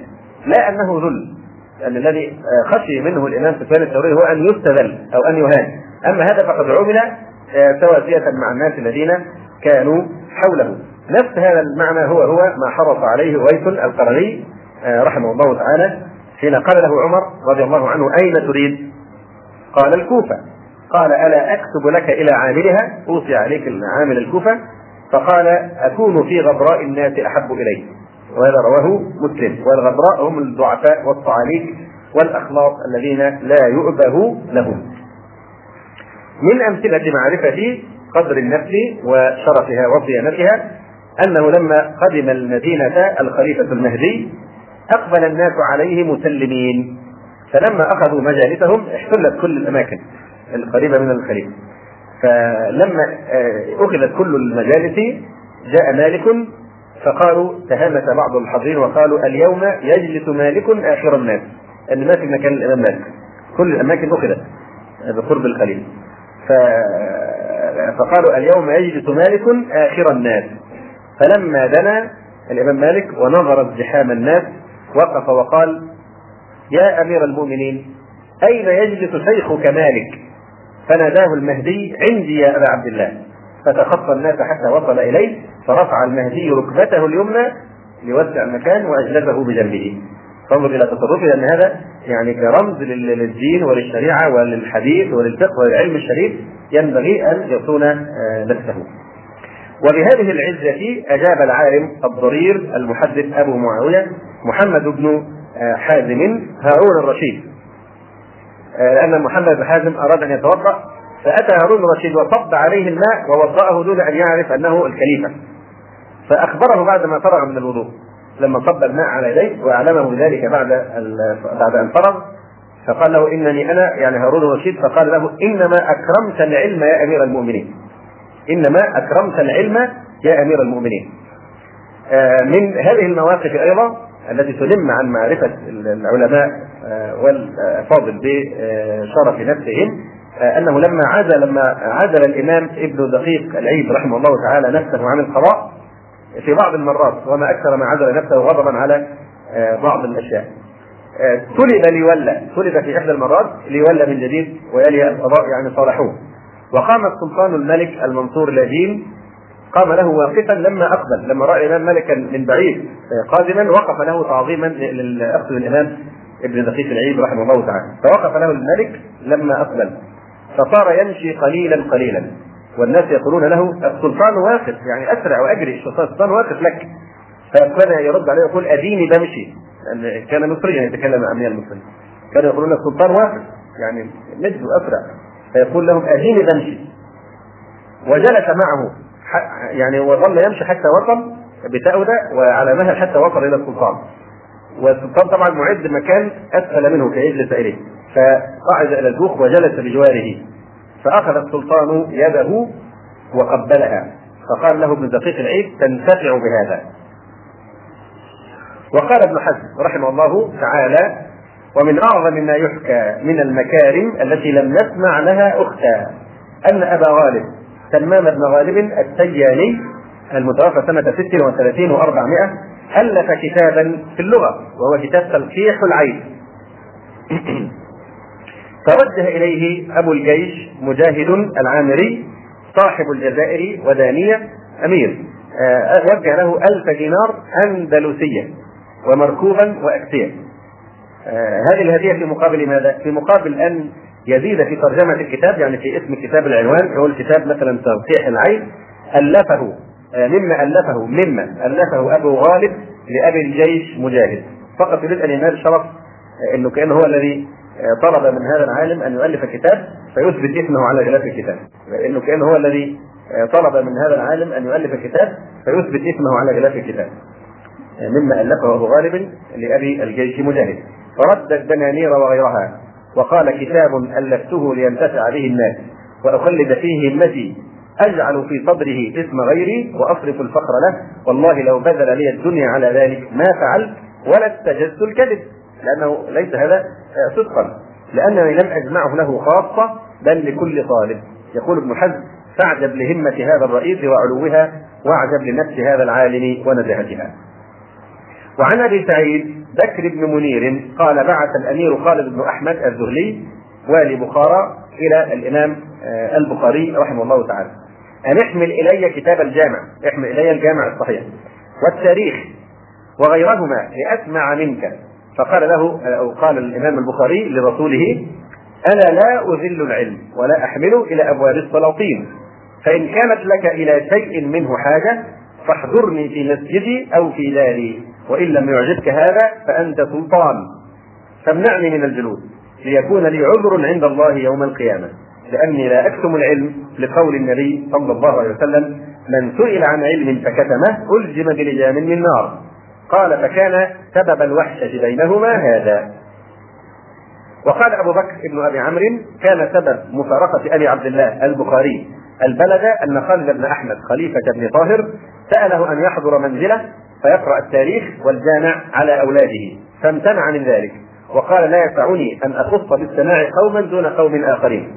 لا أنه ذل لأن الذي خشي منه الإمام سفيان الثوري هو أن يستذل أو أن يهان. أما هذا فقد عمل آه، سواسية مع الناس الذين كانوا حوله. نفس هذا المعنى هو هو ما حرص عليه أويس القرني آه، رحمه الله تعالى حين قال له عمر رضي الله عنه أين تريد؟ قال الكوفة. قال ألا أكتب لك إلى عاملها؟ أوصي عليك عامل الكوفة. فقال أكون في غبراء الناس أحب إلي وهذا رواه مسلم. والغبراء هم الضعفاء والصعاليك والأخلاق الذين لا يؤبه لهم. من أمثلة معرفة قدر النفس وشرفها وصيانتها أنه لما قدم المدينة الخليفة المهدي أقبل الناس عليه مسلمين. فلما أخذوا مجالسهم احتلت كل الأماكن القريبة من الخليفة. فلما آه، أخذت كل المجالس جاء مالك فقالوا تهامس بعض الحاضرين وقالوا اليوم يجلس مالك آخر الناس. أن مالك مكان الإمام مالك. كل الأماكن أخذت بقرب الخليفة. فقالوا اليوم يجلس مالك آخر الناس. فلما دنا الإمام مالك ونظر ازدحام الناس وقف وقال يا أمير المؤمنين أين يجلس شيخك مالك؟ فناداه المهدي عندي يا أبا عبد الله. فتخطى الناس حتى وصل إليه فرفع المهدي ركبته اليمنى ليوسع المكان وأجلسه بجنبه. فانظر إلى تصرفه لأن هذا يعني كرمز للدين وللشريعة وللحديث وللفقه وللعلم الشريف ينبغي أن يصون آه، نفسه. وبهذه العزة أجاب العالم الضرير المحدث أبو معاوية محمد بن آه، حازم هارون الرشيد. آه، لأن محمد بن حازم أراد أن يتوضأ فأتى هارون الرشيد وصب عليه الماء ووضأه دون أن يعرف أنه الخليفة. فأخبره بعد ما فرغ من الوضوء. لما صب الماء على يديه وأعلمه بذلك بعد بعد أن فرغ فقال له إنني أنا يعني هارون الرشيد فقال له إنما أكرمت العلم يا أمير المؤمنين. إنما أكرمت العلم يا أمير المؤمنين. آه، من هذه المواقف أيضا التي تلم عن معرفة العلماء آه، والفاضل بشرف نفسهم آه، أنه لما عزل لما عزل الإمام ابن دقيق العيد رحمه الله تعالى نفسه عن القضاء في بعض المرات وما أكثر ما عزل نفسه غضبا على آه، بعض الأشياء. طلب ليولى طلب في إحدى المرات ليولى من جديد ويلي القضاء يعني صالحوه. وقام السلطان الملك المنصور لاجين قام له واقفا لما أقبل لما رأى الإمام ملكا من بعيد آه، قادما وقف له تعظيما لاخذ الإمام ابن دقيق العيد رحمه الله تعالى. فوقف له الملك لما أقبل فصار يمشي قليلا قليلا. والناس يقولون له السلطان واقف يعني أسرع وأجري السلطان واقف لك. فكان يرد عليه يقول أديني بمشي لأن كان مصريا يتكلم عن المصري كانوا يقولون السلطان واقف يعني مد أسرع. فيقول لهم أديني بمشي وجلس معه يعني وظل يمشي حتى وصل بتأودة وعلى مهل حتى وصل إلى السلطان. والسلطان طبعا معد مكان أسفل منه كي يجلس إليه. فقعد إلى البوخ وجلس بجواره. فأخذ السلطان يده وقبلها فقال له ابن دقيق العيد تنتفع بهذا. وقال ابن حزم رحمه الله تعالى ومن أعظم ما يحكى من المكارم التي لم نسمع لها أختا أن أبا غالب تمام بن غالب السياني المتوفى سنة 36 و400 ألف كتابا في اللغة وهو كتاب تلقيح العين. توجه إليه أبو الجيش مجاهد العامري صاحب الجزائر ودانية أمير. آه، وجه له ألف دينار أندلسية ومركوبا وأكسية. آه، هذه الهدية في مقابل ماذا؟ في مقابل أن يزيد في ترجمة الكتاب يعني في اسم الكتاب العنوان هو الكتاب مثلا توضيح العين ألفه آه، مما ألفه مما ألفه أبو غالب لأبي الجيش مجاهد. فقط يريد أن ينال شرف أنه كأنه هو الذي طلب من هذا العالم أن يؤلف كتاب فيثبت اسمه على غلاف الكتاب. لأنه كان هو الذي طلب من هذا العالم أن يؤلف كتاب فيثبت اسمه على غلاف الكتاب. مما ألفه أبو غالب لأبي الجيش مجاهد. فرد الدنانير وغيرها وقال كتاب ألفته لينتفع به الناس وأخلد فيه همتي أجعل في صدره اسم غيري وأصرف الفقر له. والله لو بذل لي الدنيا على ذلك ما فعلت ولا استجزت الكذب. لأنه ليس هذا صدقا. لأنني لم أجمعه له خاصة بل لكل طالب. يقول ابن حزم فاعجب لهمة هذا الرئيس وعلوها واعجب لنفس هذا العالم ونزهتها. وعن أبي سعيد بكر بن منير قال بعث الأمير خالد بن أحمد الزهلي والي بخارى إلى الإمام آه، البخاري رحمه الله تعالى. أن احمل إلي كتاب الجامع احمل إلي الجامع الصحيح. والتاريخ وغيرهما لأسمع منك. فقال له أو قال الإمام البخاري لرسوله أنا لا أذل العلم ولا احمله إلى أبواب السلاطين. فإن كانت لك إلى شيء منه حاجة فاحضرني في مسجدي أو في داري وإن لم يعجبك هذا فأنت سلطان. فامنعني من الجلوس ليكون لي عذر عند الله يوم القيامة. لأني لا أكتم العلم لقول النبي صلى الله عليه وسلم من سئل عن علم فكتمه الجم بلجام من نار. قال فكان سبب الوحشة بينهما هذا. وقال أبو بكر بن أبي عمرو كان سبب مفارقة أبي عبد الله البخاري البلد أن خالد بن أحمد خليفة بن طاهر سأله أن يحضر منزله فيقرأ التاريخ والجامع على أولاده فامتنع من ذلك وقال لا يسعني أن أخص بالسماع قوما دون قوم آخرين.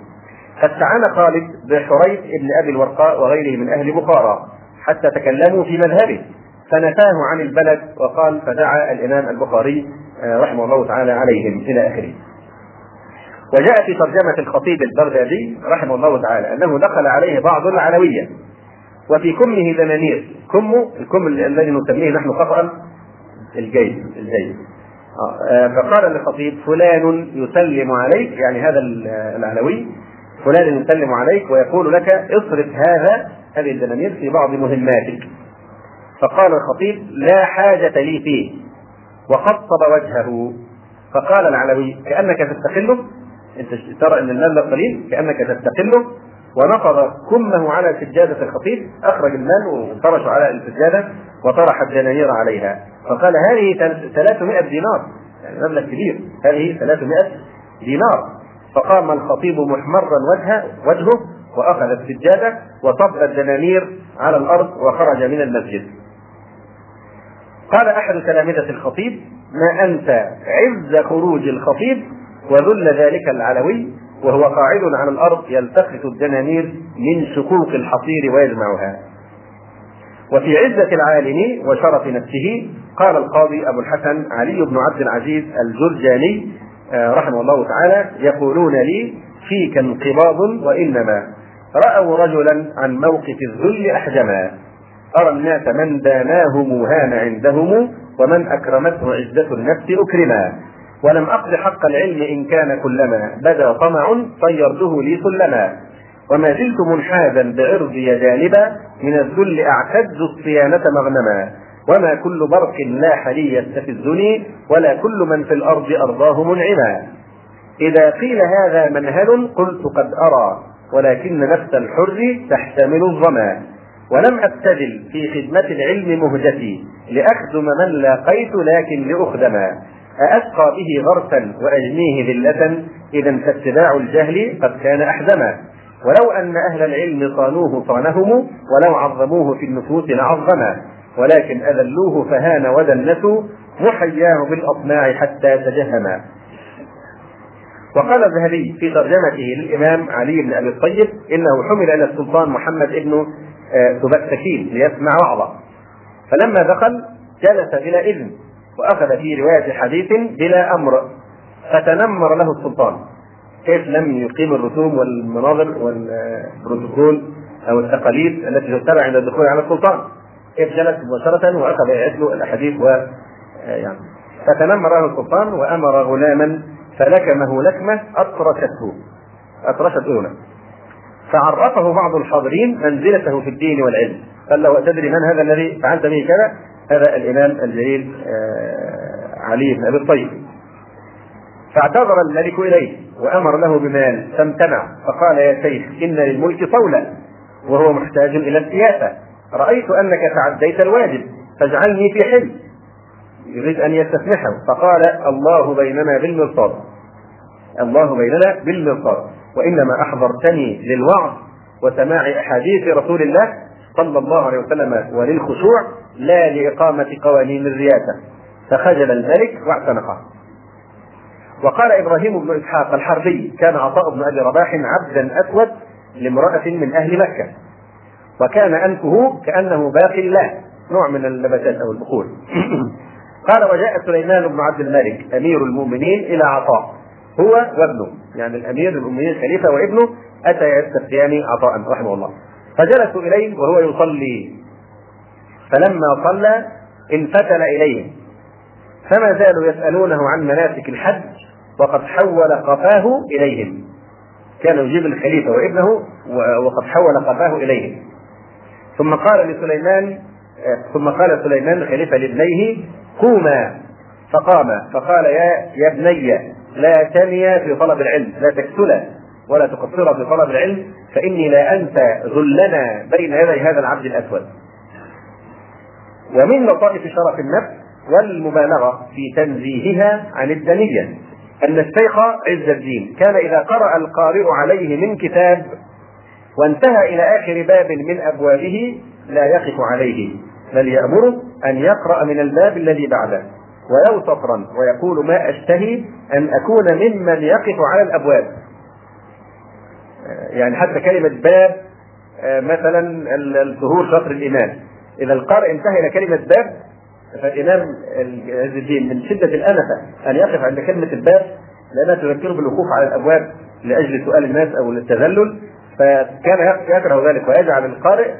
فاستعان خالد بحريث بن أبي الورقاء وغيره من أهل بخارى حتى تكلموا في مذهبه. فنفاه عن البلد وقال فدعا الإمام البخاري آه، رحمه الله تعالى عليهم إلى آخره. وجاء في ترجمة الخطيب البغدادي رحمه الله تعالى أنه دخل عليه بعض العلوية وفي كمه دنانير كمه الكم الذي نسميه نحن خطأ الجيد الجيد. آه، فقال للخطيب فلان يسلم عليك يعني هذا العلوي فلان يسلم عليك ويقول لك اصرف هذا هذه الدنانير في بعض مهماتك. فقال الخطيب لا حاجة لي فيه. وقصب وجهه. فقال العلوي كأنك تستقله. أنت ترى أن المال قليل كأنك تستقله. ونقض كمه على سجادة الخطيب أخرج المال وفرش على السجادة وطرح الدنانير عليها. فقال هذه 300 دينار. يعني مبلغ كبير. هذه 300 دينار. فقام الخطيب محمرا وجهه وجهه وأخذ السجادة وصب الدنانير على الأرض وخرج من المسجد. قال أحد تلامذة الخطيب ما أنت عز خروج الخطيب وذل ذلك العلوي وهو قاعد على الأرض يلتقط الدنانير من شقوق الحصير ويجمعها. وفي عزة العالم وشرف نفسه قال القاضي أبو الحسن علي بن عبد العزيز الجرجاني آه، رحمه الله تعالى يقولون لي فيك انقباض وإنما رأوا رجلا عن موقف الذل أحجما. أرى الناس من داناه موهان عندهم ومن أكرمته عزة النفس أكرما. ولم أقض حق العلم إن كان كلما بدا طمع صيرته لي سلما. وما زلت منحازا بعرضي جانبا من الذل أعتز الصيانة مغنما. وما كل برق لاح لي يستفزني ولا كل من في الأرض أرضاه منعما. إذا قيل هذا منهل قلت قد أرى ولكن نفس الحر تحتمل الظما. ولم أبتذل في خدمة العلم مهجتي لأخدم من لاقيت لكن لأخدما أأسقى به غرسا وأجنيه ذلة. إذا فاتباع الجهل قد كان أحزما. ولو أن أهل العلم صانوه صانهم ولو عظموه في النفوس لعظما. ولكن أذلوه فهان ودنسوا محياه بالأطماع حتى تجهما. وقال الذهبي في ترجمته للإمام علي بن أبي الطيب إنه حمل إلى السلطان محمد بن تبتكين ليسمع وعظه. فلما دخل جلس بلا إذن وأخذ في رواية حديث بلا أمر فتنمر له السلطان. كيف لم يقيم الرسوم والمناظر والبروتوكول أو التقاليد التي تتبع عند الدخول على السلطان؟ كيف جلس مباشرة وأخذ يعد له الأحاديث و يعني فتنمر له السلطان وأمر غلاما فلكمه لكمة أطرشته. أطرشت أذنه فعرفه بعض الحاضرين منزلته في الدين والعلم. قال له أتدري من هذا الذي فعلت به كذا؟ هذا الإمام الجليل آه، علي بن أبي الطيب. فاعتذر الملك إليه وأمر له بمال فامتنع. فقال يا شيخ إن للملك صولة وهو محتاج إلى السياسة. رأيت أنك تعديت الواجب فاجعلني في حل. يريد أن يستسمحه. فقال الله بيننا بالمرصاد. الله بيننا بالمرصاد. وإنما أحضرتني للوعظ وسماع أحاديث رسول الله صلى الله عليه وسلم وللخشوع لا لإقامة قوانين الرياسة. فخجل الملك واعتنقه وقال إبراهيم بن إسحاق الحربي كان عطاء بن أبي رباح عبدا أسود لامرأة من أهل مكة. وكان أنفه كأنه باقي الله نوع من النباتات أو البخور. قال وجاء سليمان بن عبد الملك أمير المؤمنين إلى عطاء. هو وابنه يعني الأمير المؤمنين الخليفه وابنه أتى يستفتيان عطاء رحمه الله. فجلسوا إليه وهو يصلي. فلما صلى انفتل اليهم فما زالوا يسألونه عن مناسك الحج وقد حول قفاه إليهم. كان يجيب الخليفة وابنه وقد حول قفاه إليهم. ثم قال لسليمان ثم قال سليمان الخليفة لابنيه قوما فقام. فقال يا يا ابني لا تنيا في طلب العلم لا تكسلا ولا تقصر في طلب العلم فإني لا انسى ذلنا بين يدي هذا العبد الأسود. ومن لطائف شرف النفس والمبالغة في تنزيهها عن الدنية أن الشيخ عز الدين كان إذا قرأ القارئ عليه من كتاب وانتهى إلى آخر باب من أبوابه لا يقف عليه بل يامره أن يقرأ من الباب الذي بعده. ولو سطرا ويقول ما أشتهي أن أكون ممن يقف على الأبواب. يعني حتى كلمة باب مثلا الظهور شطر الايمان إذا القارئ انتهى إلى كلمة باب فالإمام عز الدين من شدة الأنفة أن يقف عند كلمة الباب لأنها تذكره بالوقوف على الأبواب لأجل سؤال الناس أو للتذلل. فكان يكره ذلك ويجعل القارئ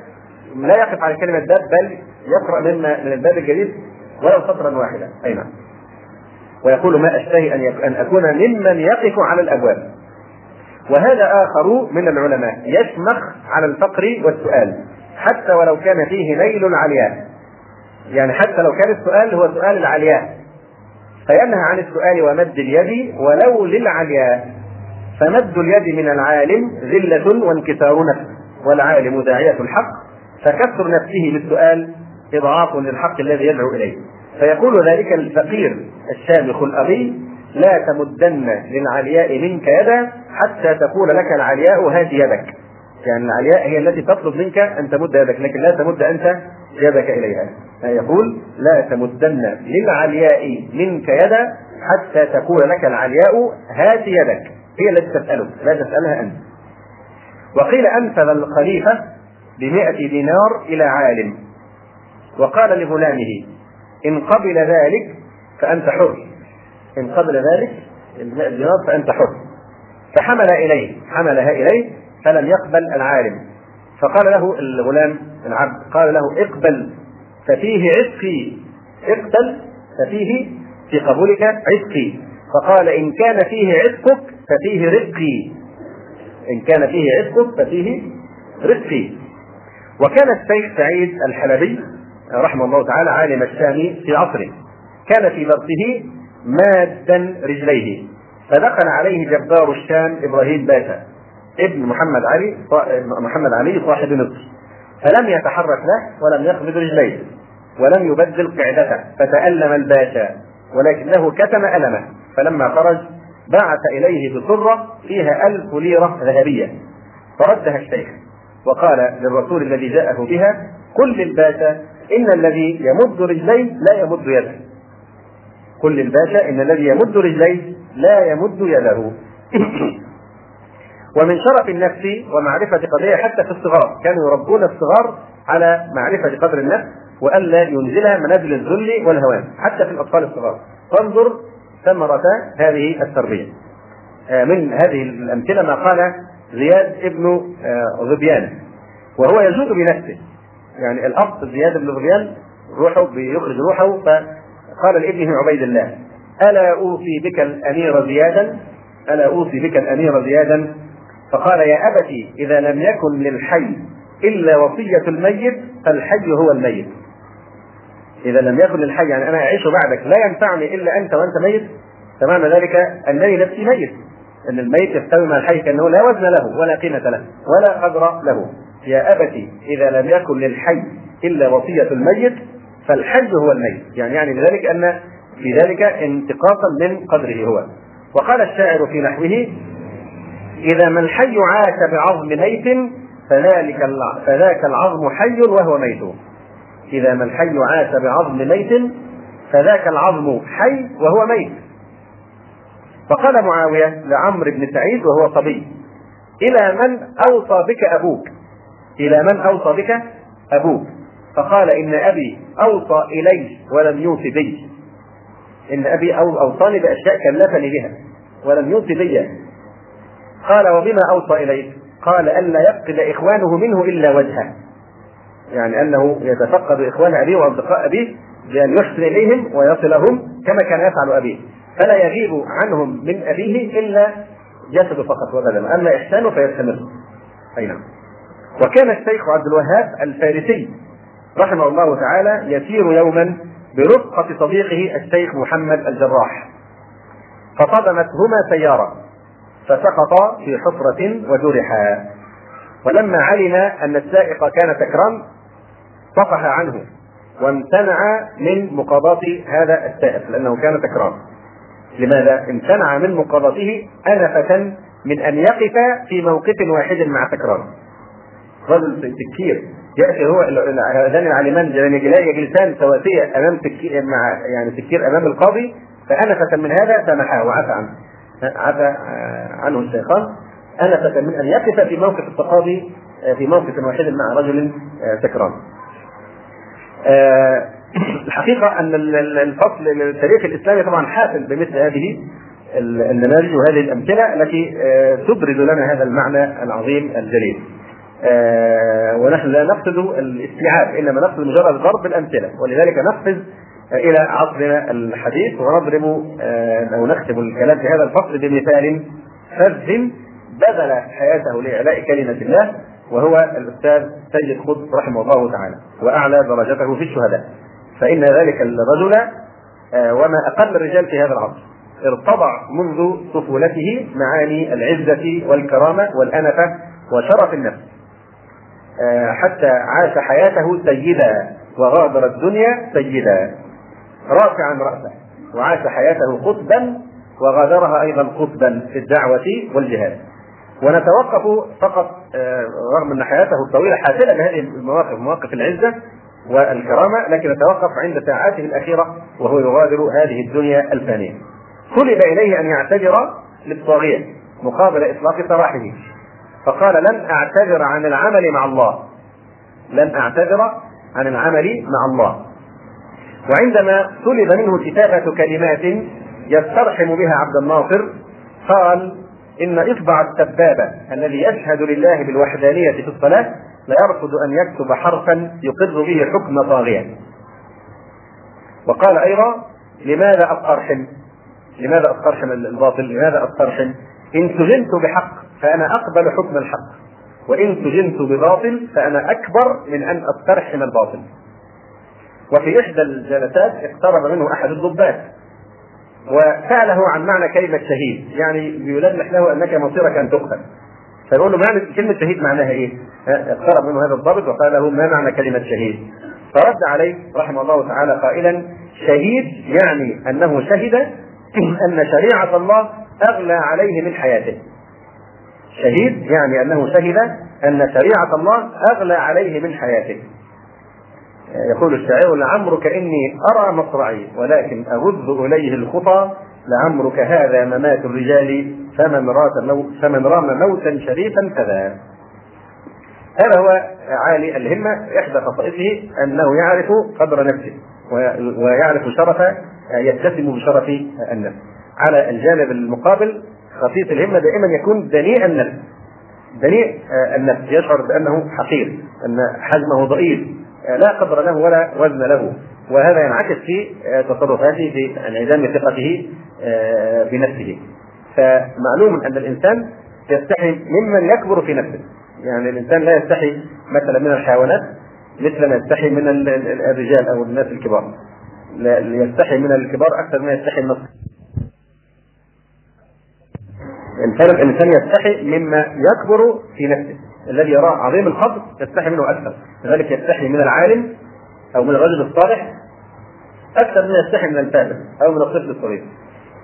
لا يقف على كلمة باب بل يقرأ مما من الباب الجديد. ولو سطرا واحدا. أي نعم. ويقول ما أشتهي أن أن أكون ممن يقف على الأبواب. وهذا آخر من العلماء. يشمخ على الفقر والسؤال. حتى ولو كان فيه نيل علياء. يعني حتى لو كان السؤال هو سؤال العلياء. فينهى عن السؤال ومد اليد ولو للعلياء. فمد اليد من العالم ذلة وانكسار نفس. والعالم داعية الحق. فكسر نفسه بالسؤال إضعاف للحق الذي يدعو إليه. فيقول ذلك الفقير الشامخ الأغي لا تمدن للعلياء منك يدا حتى تقول لك العلياء هات يدك. يعني العلياء هي التي تطلب منك أن تمد يدك لكن لا تمد أنت يدك إليها. يقول لا تمدن للعلياء منك يدا حتى تقول لك العلياء هات يدك. هي التي تسألك لا تسألها أنت. وقيل أنفذ الخليفة بمئة دينار إلى عالم. وقال لغلامه إن قبل ذلك فأنت حر. إن قبل ذلك المئة دينار فأنت حر. فحمل إليه حملها إليه فلم يقبل العالم. فقال له الغلام العبد قال له اقبل ففيه عتقي. اقبل ففيه في قبولك عتقي. فقال إن كان فيه عتقك ففيه رزقي. إن كان فيه عتقك ففيه رزقي. وكان الشيخ سعيد الحلبي رحمه الله تعالى عالم الشام في عصره. كان في برثه مادا رجليه. فدخل عليه جبار الشام إبراهيم باشا ابن محمد علي محمد علي صاحب مصر. فلم يتحرك له ولم يقبض رجليه ولم يبدل قعدته. فتألم الباشا ولكنه كتم ألمه. فلما خرج بعث إليه بصرة فيها ألف ليرة ذهبية. فردها الشيخ وقال للرسول الذي جاءه بها قل للباشا إن الذي يمد رجليه لا يمد يده. قل للباشا إن الذي يمد رجليه لا يمد يده. ومن شرف النفس ومعرفة قدرها حتى في الصغار. كانوا يربون الصغار على معرفة قدر النفس وألا ينزلها منازل الذل والهوان حتى في الأطفال الصغار. فانظر ثمرة هذه التربية. من هذه الأمثلة ما قال زياد ابن ظبيان وهو يجود بنفسه. يعني الأب زياد بن ظبيان روحه بيخرج روحه فقال لابنه عبيد الله ألا أوصي بك الأمير زيادا؟ ألا أوصي بك الأمير زيادا؟ فقال يا أبتي إذا لم يكن للحي إلا وصية الميت فالحي هو الميت. إذا لم يكن للحي يعني أنا أعيش بعدك لا ينفعني إلا أنت وأنت ميت فمعنى ذلك أنني نفسي ميت أن الميت يستوي مع الحي كأنه لا وزن له ولا قيمة له ولا قدر له. يا أبتي إذا لم يكن للحي إلا وصية الميت فالحي هو الميت. يعني يعني بذلك أن في ذلك انتقاصا من قدره هو. وقال الشاعر في نحوه إذا ما الحي عاش بعظم ميت فذلك فذاك العظم حي وهو ميت. إذا ما الحي عاش بعظم ميت فذاك العظم حي وهو ميت. فقال معاوية لعمرو بن سعيد وهو صبي إلى من أوصى بك أبوك؟ إلى من أوصى بك؟ أبوك. فقال إن أبي أوصى إلي ولم يوصي بي. إن أبي أوصاني بأشياء كلفني بها ولم يوصي بي. قال وبما أوصى إليك؟ قال ألا يفقد إخوانه منه إلا وجهه. يعني أنه يتفقد إخوان أبيه وأصدقاء أبيه بأن يحسن إليهم ويصلهم كما كان يفعل أبيه. فلا يغيب عنهم من أبيه إلا جسده فقط وبدنه أما إحسانه فيستمر. أي نعم. وكان الشيخ عبد الوهاب الفارسي رحمه الله تعالى يسير يوما برفقة صديقه الشيخ محمد الجراح. فصدمتهما سيارة فسقطا في حفرة وجرحا ولما علم أن السائق كان سكران صفح عنه وامتنع من مقاضاة هذا السائق لأنه كان سكران لماذا؟ امتنع من مقاضاته أنفة من أن يقف في موقف واحد مع سكران. رجل سكير يأتي هو هذان العالمان يجلسان سواسية أمام سكير مع يعني سكير أمام القاضي فأنفة من هذا سمحه وعفى عنه عفى عنه الشيخان أنفة من أن يقف في موقف التقاضي في موقف واحد مع رجل سكران. الحقيقة أن الفصل التاريخ الإسلامي طبعا حافل بمثل هذه النماذج وهذه الأمثلة التي تبرز لنا هذا المعنى العظيم الجليل. آه ونحن لا نقصد الاستيعاب إنما نقصد مجرد ضرب الأمثلة. ولذلك نقفز إلى عصرنا الحديث ونضرب آه أو نختم الكلام في هذا الفصل بمثال. فذ بذل حياته لإعلاء كلمة الله وهو الأستاذ سيد قطب رحمه الله تعالى وأعلى درجته في الشهداء. فإن ذلك الرجل آه وما أقل الرجال في هذا العصر. ارتضع منذ طفولته معاني العزة والكرامة والأنفة وشرف النفس. حتى عاش حياته سيدا وغادر الدنيا سيدا. رافعا رأسه وعاش حياته قطبا وغادرها أيضا قطبا في الدعوة والجهاد. ونتوقف فقط رغم أن حياته الطويلة حافلة بهذه المواقف مواقف العزة والكرامة لكن نتوقف عند ساعاته الأخيرة وهو يغادر هذه الدنيا الفانية. طلب إليه أن يعتذر للطاغية مقابل إطلاق سراحه. فقال لن أعتذر عن العمل مع الله. لن أعتذر عن العمل مع الله. وعندما طلب منه كتابة كلمات يسترحم بها عبد الناصر قال إن إصبع السبابة الذي يشهد لله بالوحدانية في الصلاة لا يرفض أن يكتب حرفا يقر به حكم طاغية. وقال أيضا لماذا أسترحم؟ لماذا أسترحم الباطل؟ لماذا أسترحم؟ إن سجنت بحق فأنا أقبل حكم الحق وإن سجنت بباطل فأنا أكبر من أن أسترحم الباطل وفي إحدى الجلسات اقترب منه أحد الضباط وسأله عن معنى كلمة شهيد يعني بيلمح له أنك مصيرك أن تقتل فيقول له معنى كلمة شهيد معناها إيه؟ اقترب منه هذا الضابط وقال له ما معنى كلمة شهيد؟ فرد عليه رحمه الله تعالى قائلا شهيد يعني أنه شهد أن شريعة الله أغلى عليه من حياته. شهيد يعني أنه شهد أن شريعة الله أغلى عليه من حياته. يقول الشاعر لعمرك إني أرى مصرعي ولكن أغذ إليه الخطى لعمرك هذا ممات الرجال فمن رات فمن رام موتا شريفا فذا هذا هو عالي الهمة إحدى خصائصه أنه يعرف قدر نفسه ويعرف شرف يتسم بشرف النفس. على الجانب المقابل خفيف الهمة دائما يكون دنيء النفس. دنيء النفس. يشعر بأنه حقير أن حجمه ضئيل لا قدر له ولا وزن له. وهذا ينعكس في تصرفاته في انعدام ثقته بنفسه. فمعلوم أن الإنسان يستحي ممن يكبر في نفسه. يعني الإنسان لا يستحي مثلا من الحيوانات مثل ما يستحي من الرجال أو الناس الكبار. يستحي من الكبار أكثر ما يستحي من الانسان الانسان يستحي مما يكبر في نفسه. الذي يراه عظيم القدر يستحي منه أكثر. لذلك يستحي من العالم أو من الرجل الصالح أكثر من يستحي من الفاجر أو من الطفل الصغير.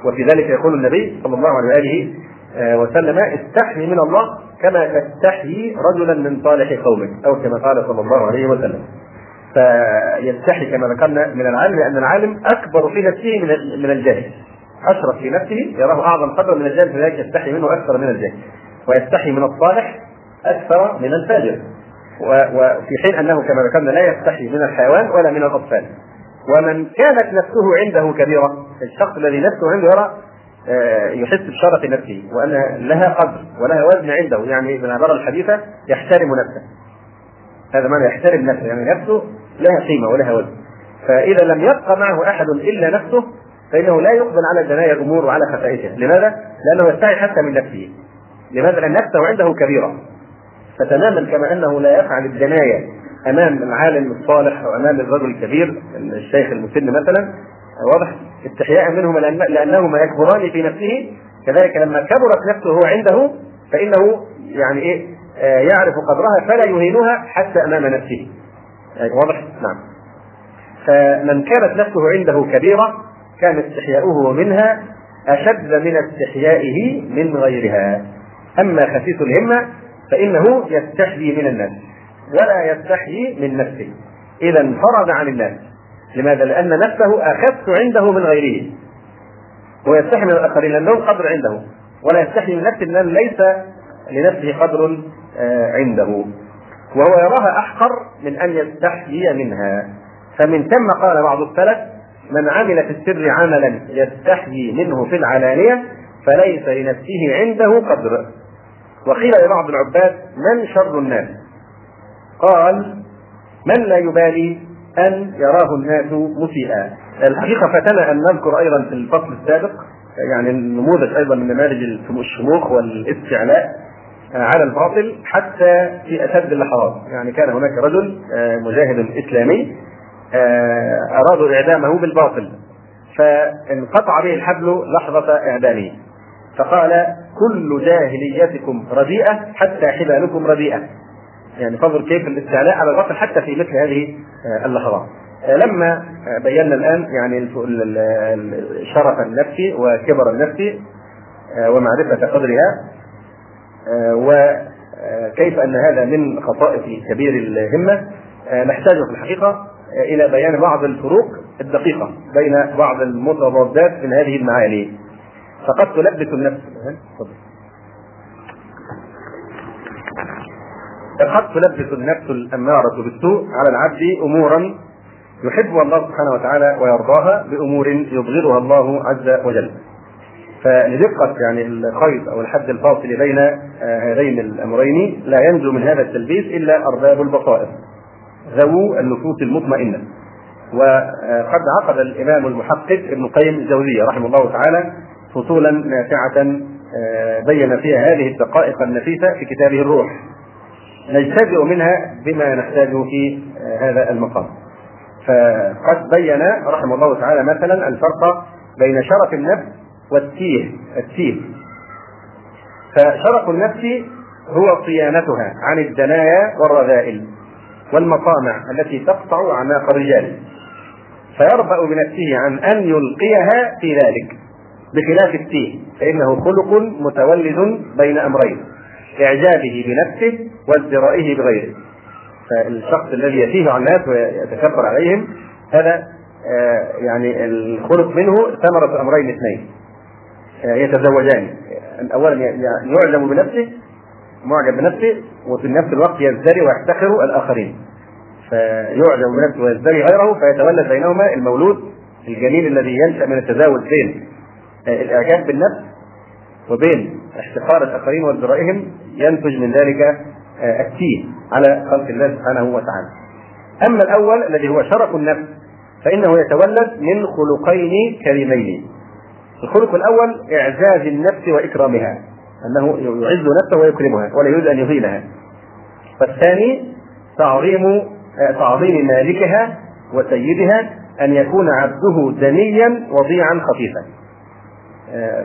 وفي ذلك يقول النبي صلى الله عليه وآله آه، وسلم استحي من الله كما تستحيي رجلا من صالح قومك أو كما قال صلى الله عليه وسلم. فيستحي كما ذكرنا من العالم لأن العالم أكبر في نفسه من من الجاهل. أشرف في نفسه يراه أعظم قدرا من الجاهل فذلك يستحي منه أكثر من الجاهل. ويستحي من الصالح أكثر من الفاجر. وفي حين أنه كما ذكرنا لا يستحي من الحيوان ولا من الأطفال. ومن كانت نفسه عنده كبيرة الشخص الذي نفسه عنده يرى آه، يحس بشرف نفسه وأن لها قدر ولها وزن عنده. يعني بالعباره الحديثة يحترم نفسه. هذا معنى يحترم نفسه يعني نفسه لها قيمة ولها وزن. فإذا لم يبقى معه أحد إلا نفسه فإنه لا يقبل على دنايا الأمور وعلى خفائفها لماذا؟ لأنه يستحي حتى من نفسه. لماذا؟ لأن نفسه عنده كبيرة. فتماما كما أنه لا يفعل الدنايا أمام العالم الصالح أو أمام الرجل الكبير الشيخ المسن مثلا واضح؟ استحياء منهما لأنهما يكبران في نفسه. كذلك لما كبرت نفسه عنده فإنه يعني إيه؟ آه، يعرف قدرها فلا يهينها حتى أمام نفسه. واضح؟ نعم. فمن كانت نفسه عنده كبيرة كان استحياؤه منها أشد من استحيائه من غيرها. أما خسيس الهمة فإنه يستحيي من الناس ولا يستحيي من نفسه. إذا انفرد عن الناس. لماذا؟ لأن نفسه أخف عنده من غيره. ويستحي من الآخرين لأنهم قدر عنده. ولا يستحي من نفسه لأن ليس لنفسه قدر آه، عنده. وهو يراها أحقر من أن يستحيي منها. فمن ثم قال بعض السلف من عمل في السر عملا يستحيي منه في العلانية فليس لنفسه عنده قدر. وقيل لبعض العباد من شر الناس؟ قال من لا يبالي أن يراه الناس مسيئا. الحقيقة فتنا أن نذكر أيضا في الفصل السابق يعني نموذج أيضا من نماذج الشموخ والإستعلاء. على الباطل حتى في أشد اللحظات. يعني كان هناك رجل آه، مجاهد إسلامي آه، أرادوا إعدامه بالباطل فانقطع به الحبل لحظة إعدامه. فقال كل جاهليتكم رديئة حتى حبالكم رديئة. يعني فانظر كيف الاستعلاء على الباطل حتى في مثل هذه آه، اللحظات. لما بينا الآن يعني شرف النفس وكبر النفس ومعرفة قدرها وكيف أن هذا من خصائص كبير الهمة؟ نحتاج في الحقيقة إلى بيان بعض الفروق الدقيقة بين بعض المتضادات من هذه المعاني. فقد تلبس النفس. قد تلبس النفس الأمارة بالسوء على العبد أمورا يحبها الله سبحانه وتعالى ويرضاها بأمور يبغضها الله عز وجل. فلدقة يعني القيد أو الحد الفاصل بين آه، هذين الأمرين لا ينجو من هذا التلبيس إلا أرباب البصائر ذوو النفوس المطمئنة. وقد عقد الإمام المحقق ابن القيم الجوزية رحمه الله تعالى فصولا نافعة آه، بين فيها هذه الدقائق النفيسة في كتابه الروح. نجتزئ منها بما نحتاجه في آه، هذا المقام. فقد بين رحمه الله تعالى مثلا الفرق بين شرف النفس والتيه التيه. فشرف النفس هو صيانتها عن الدنايا والرذائل والمطامع التي تقطع اعناق الرجال. فيربأ بنفسه عن أن يلقيها في ذلك بخلاف التيه. فإنه خلق متولد بين أمرين إعجابه بنفسه وازدرائه بغيره. فالشخص الذي يتيه على الناس ويتكبر عليهم هذا آه، يعني الخلق منه ثمرة أمرين اثنين. يتزوجان أولا يعجب بنفسه معجب بنفسه وفي نفس الوقت يزدري ويحتقر الآخرين فيعجب بنفسه ويزدري غيره فيتولد بينهما المولود الجميل الذي ينشأ من التزاوج بين آه، الإعجاب بالنفس وبين احتقار الآخرين وازدرائهم ينتج من ذلك آه، التيه على خلق الله سبحانه وتعالى. أما الأول الذي هو شرف النفس فإنه يتولد من خلقين كريمين. الخلق الأول إعزاز النفس وإكرامها أنه يعز نفسه ويكرمها ولا يريد أن يهينها. والثاني تعظيم آه، تعظيم مالكها وسيدها أن يكون عبده دنيا وضيعا خفيفا.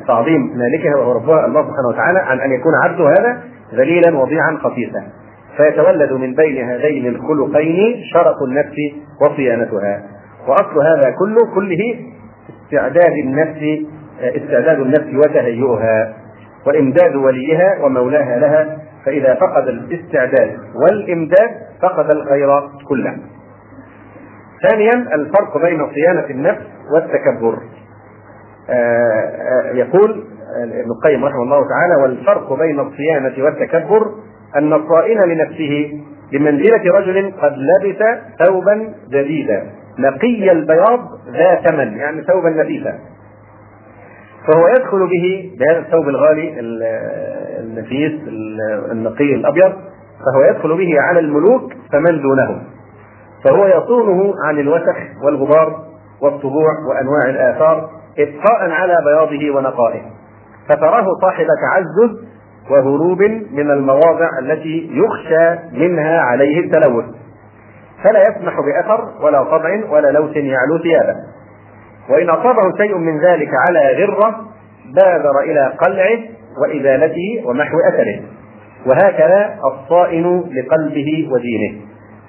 تعظيم مالكها وهو ربها الله سبحانه وتعالى عن أن يكون عبده هذا ذليلا وضيعا خفيفا فيتولد من بين هذين الخلقين شرف النفس وصيانتها وأصل هذا كله كله استعداد النفس استعداد النفس وتهيئها وإمداد وليها ومولاها لها فإذا فقد الاستعداد والإمداد فقد الخير كله. ثانيا الفرق بين صيانة النفس والتكبر. يقول ابن القيم رحمه الله تعالى والفرق بين الصيانة والتكبر أن الصائن لنفسه بمنزلة رجل قد لبس ثوبا جديدا نقي البياض ذا ثمن يعني ثوبا نفيسا فهو يدخل به بهذا الثوب الغالي النفيس النقي الأبيض فهو يدخل به على الملوك فمن دونهم. فهو يصونه عن الوسخ والغبار والطبوع وأنواع الآثار إبقاء على بياضه ونقائه. فتراه صاحب تعزز وهروب من المواضع التي يخشى منها عليه التلوث. فلا يسمح بأثر ولا طبع ولا لوث يعلو ثيابه. وإن أصابه شيء من ذلك على غرة بادر إلى قلعه وإزالته ومحو أثره. وهكذا الصائن لقلبه ودينه.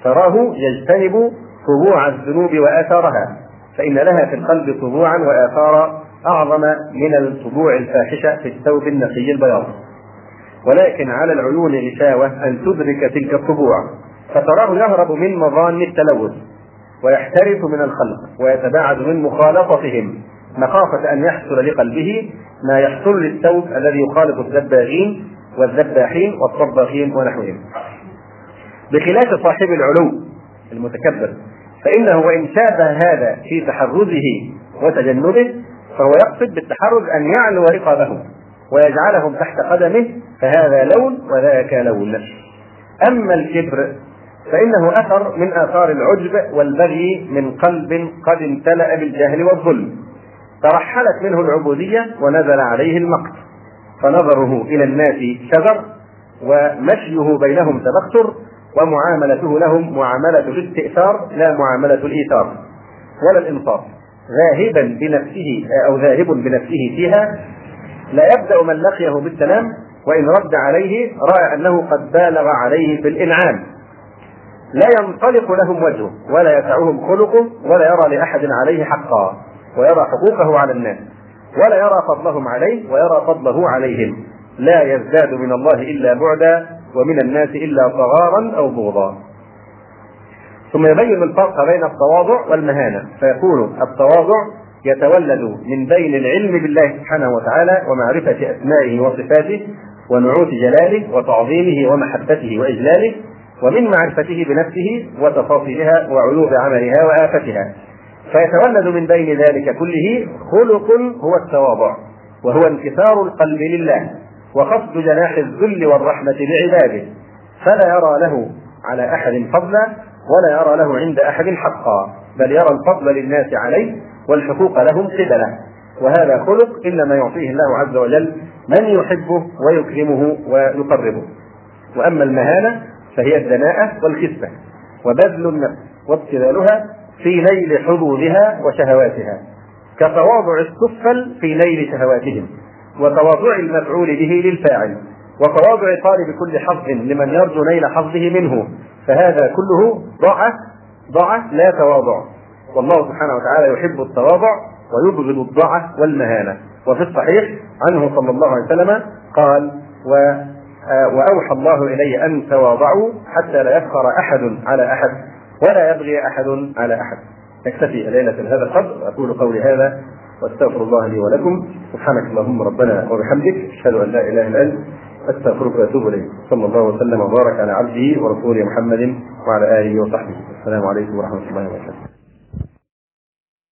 تراه يجتنب طبوع الذنوب وآثارها فإن لها في القلب طبوعا وآثارا أعظم من الطبوع الفاحشة في الثوب النقي البياض. ولكن على العيون غشاوة أن تدرك تلك الطبوع فتراه يهرب من مظان التلوث. ويحترس من الخلق ويتباعد من مخالطتهم. مخافة أن يحصل لقلبه ما يحصل للثوب الذي يخالط الذباغين والذباحين والطباخين ونحوهم. بخلاف صاحب العلو المتكبر فإنه وإن شابه هذا في تحرزه وتجنبه فهو يقصد بالتحرز أن يعلو رقابهم ويجعلهم تحت قدمه فهذا لون وذاك لون. أما الكبر فإنه أثر من آثار العجب والبغي من قلب قد امتلأ بالجهل والظلم. ترحلت منه العبودية ونزل عليه المقت. فنظره إلى الناس شذر ومشيه بينهم تبختر ومعاملته لهم معاملة الاستئثار لا معاملة الإيثار. ولا الإنصاف. ذاهبا بنفسه أو ذاهب بنفسه فيها. لا يبدأ من لقيه بالسلام وإن رد عليه رأى أنه قد بالغ عليه في الإنعام. لا ينطلق لهم وجهه ولا يسعهم خلقه ولا يرى لأحد عليه حقا ويرى حقوقه على الناس ولا يرى فضلهم عليه ويرى فضله عليهم. لا يزداد من الله إلا بعدا ومن الناس إلا صغارا أو بغضا. ثم يبين الفرق بين التواضع والمهانة. فيقول التواضع يتولد من بين العلم بالله سبحانه وتعالى ومعرفة أسمائه وصفاته ونعوت جلاله وتعظيمه ومحبته وإجلاله ومن معرفته بنفسه وتفاصيلها وعيوب عملها وآفتها فيتولد من بين ذلك كله خلق هو التواضع وهو انكسار القلب لله وخفض جناح الذل والرحمة لعباده. فلا يرى له على أحد فضلا ولا يرى له عند أحد حقا بل يرى الفضل للناس عليه والحقوق لهم قبله. وهذا خلق إنما يعطيه الله عز وجل من يحبه ويكرمه ويقربه. وأما المهانة فهي الدناءة والخفة وبذل النفس وابتذالها في نيل حظوظها وشهواتها كتواضع السفل في نيل شهواتهم وتواضع المفعول به للفاعل وتواضع طالب كل حظ لمن يرجو نيل حظه منه فهذا كله ضعة ضعة لا تواضع. والله سبحانه وتعالى يحب التواضع ويبغض الضعة والمهانة. وفي الصحيح عنه صلى الله عليه وسلم قال و وأوحى الله إلي أن تواضعوا حتى لا يفخر أحد على أحد ولا يبغي أحد على أحد. نكتفي ليلة هذا القدر أقول قولي هذا واستغفر الله لي ولكم. سبحانك اللهم ربنا وبحمدك أشهد أن لا إله إلا أنت أستغفرك وأتوب إليك. صلى الله وسلم وبارك على عبده ورسوله محمد وعلى آله وصحبه. السلام عليكم ورحمة الله وبركاته.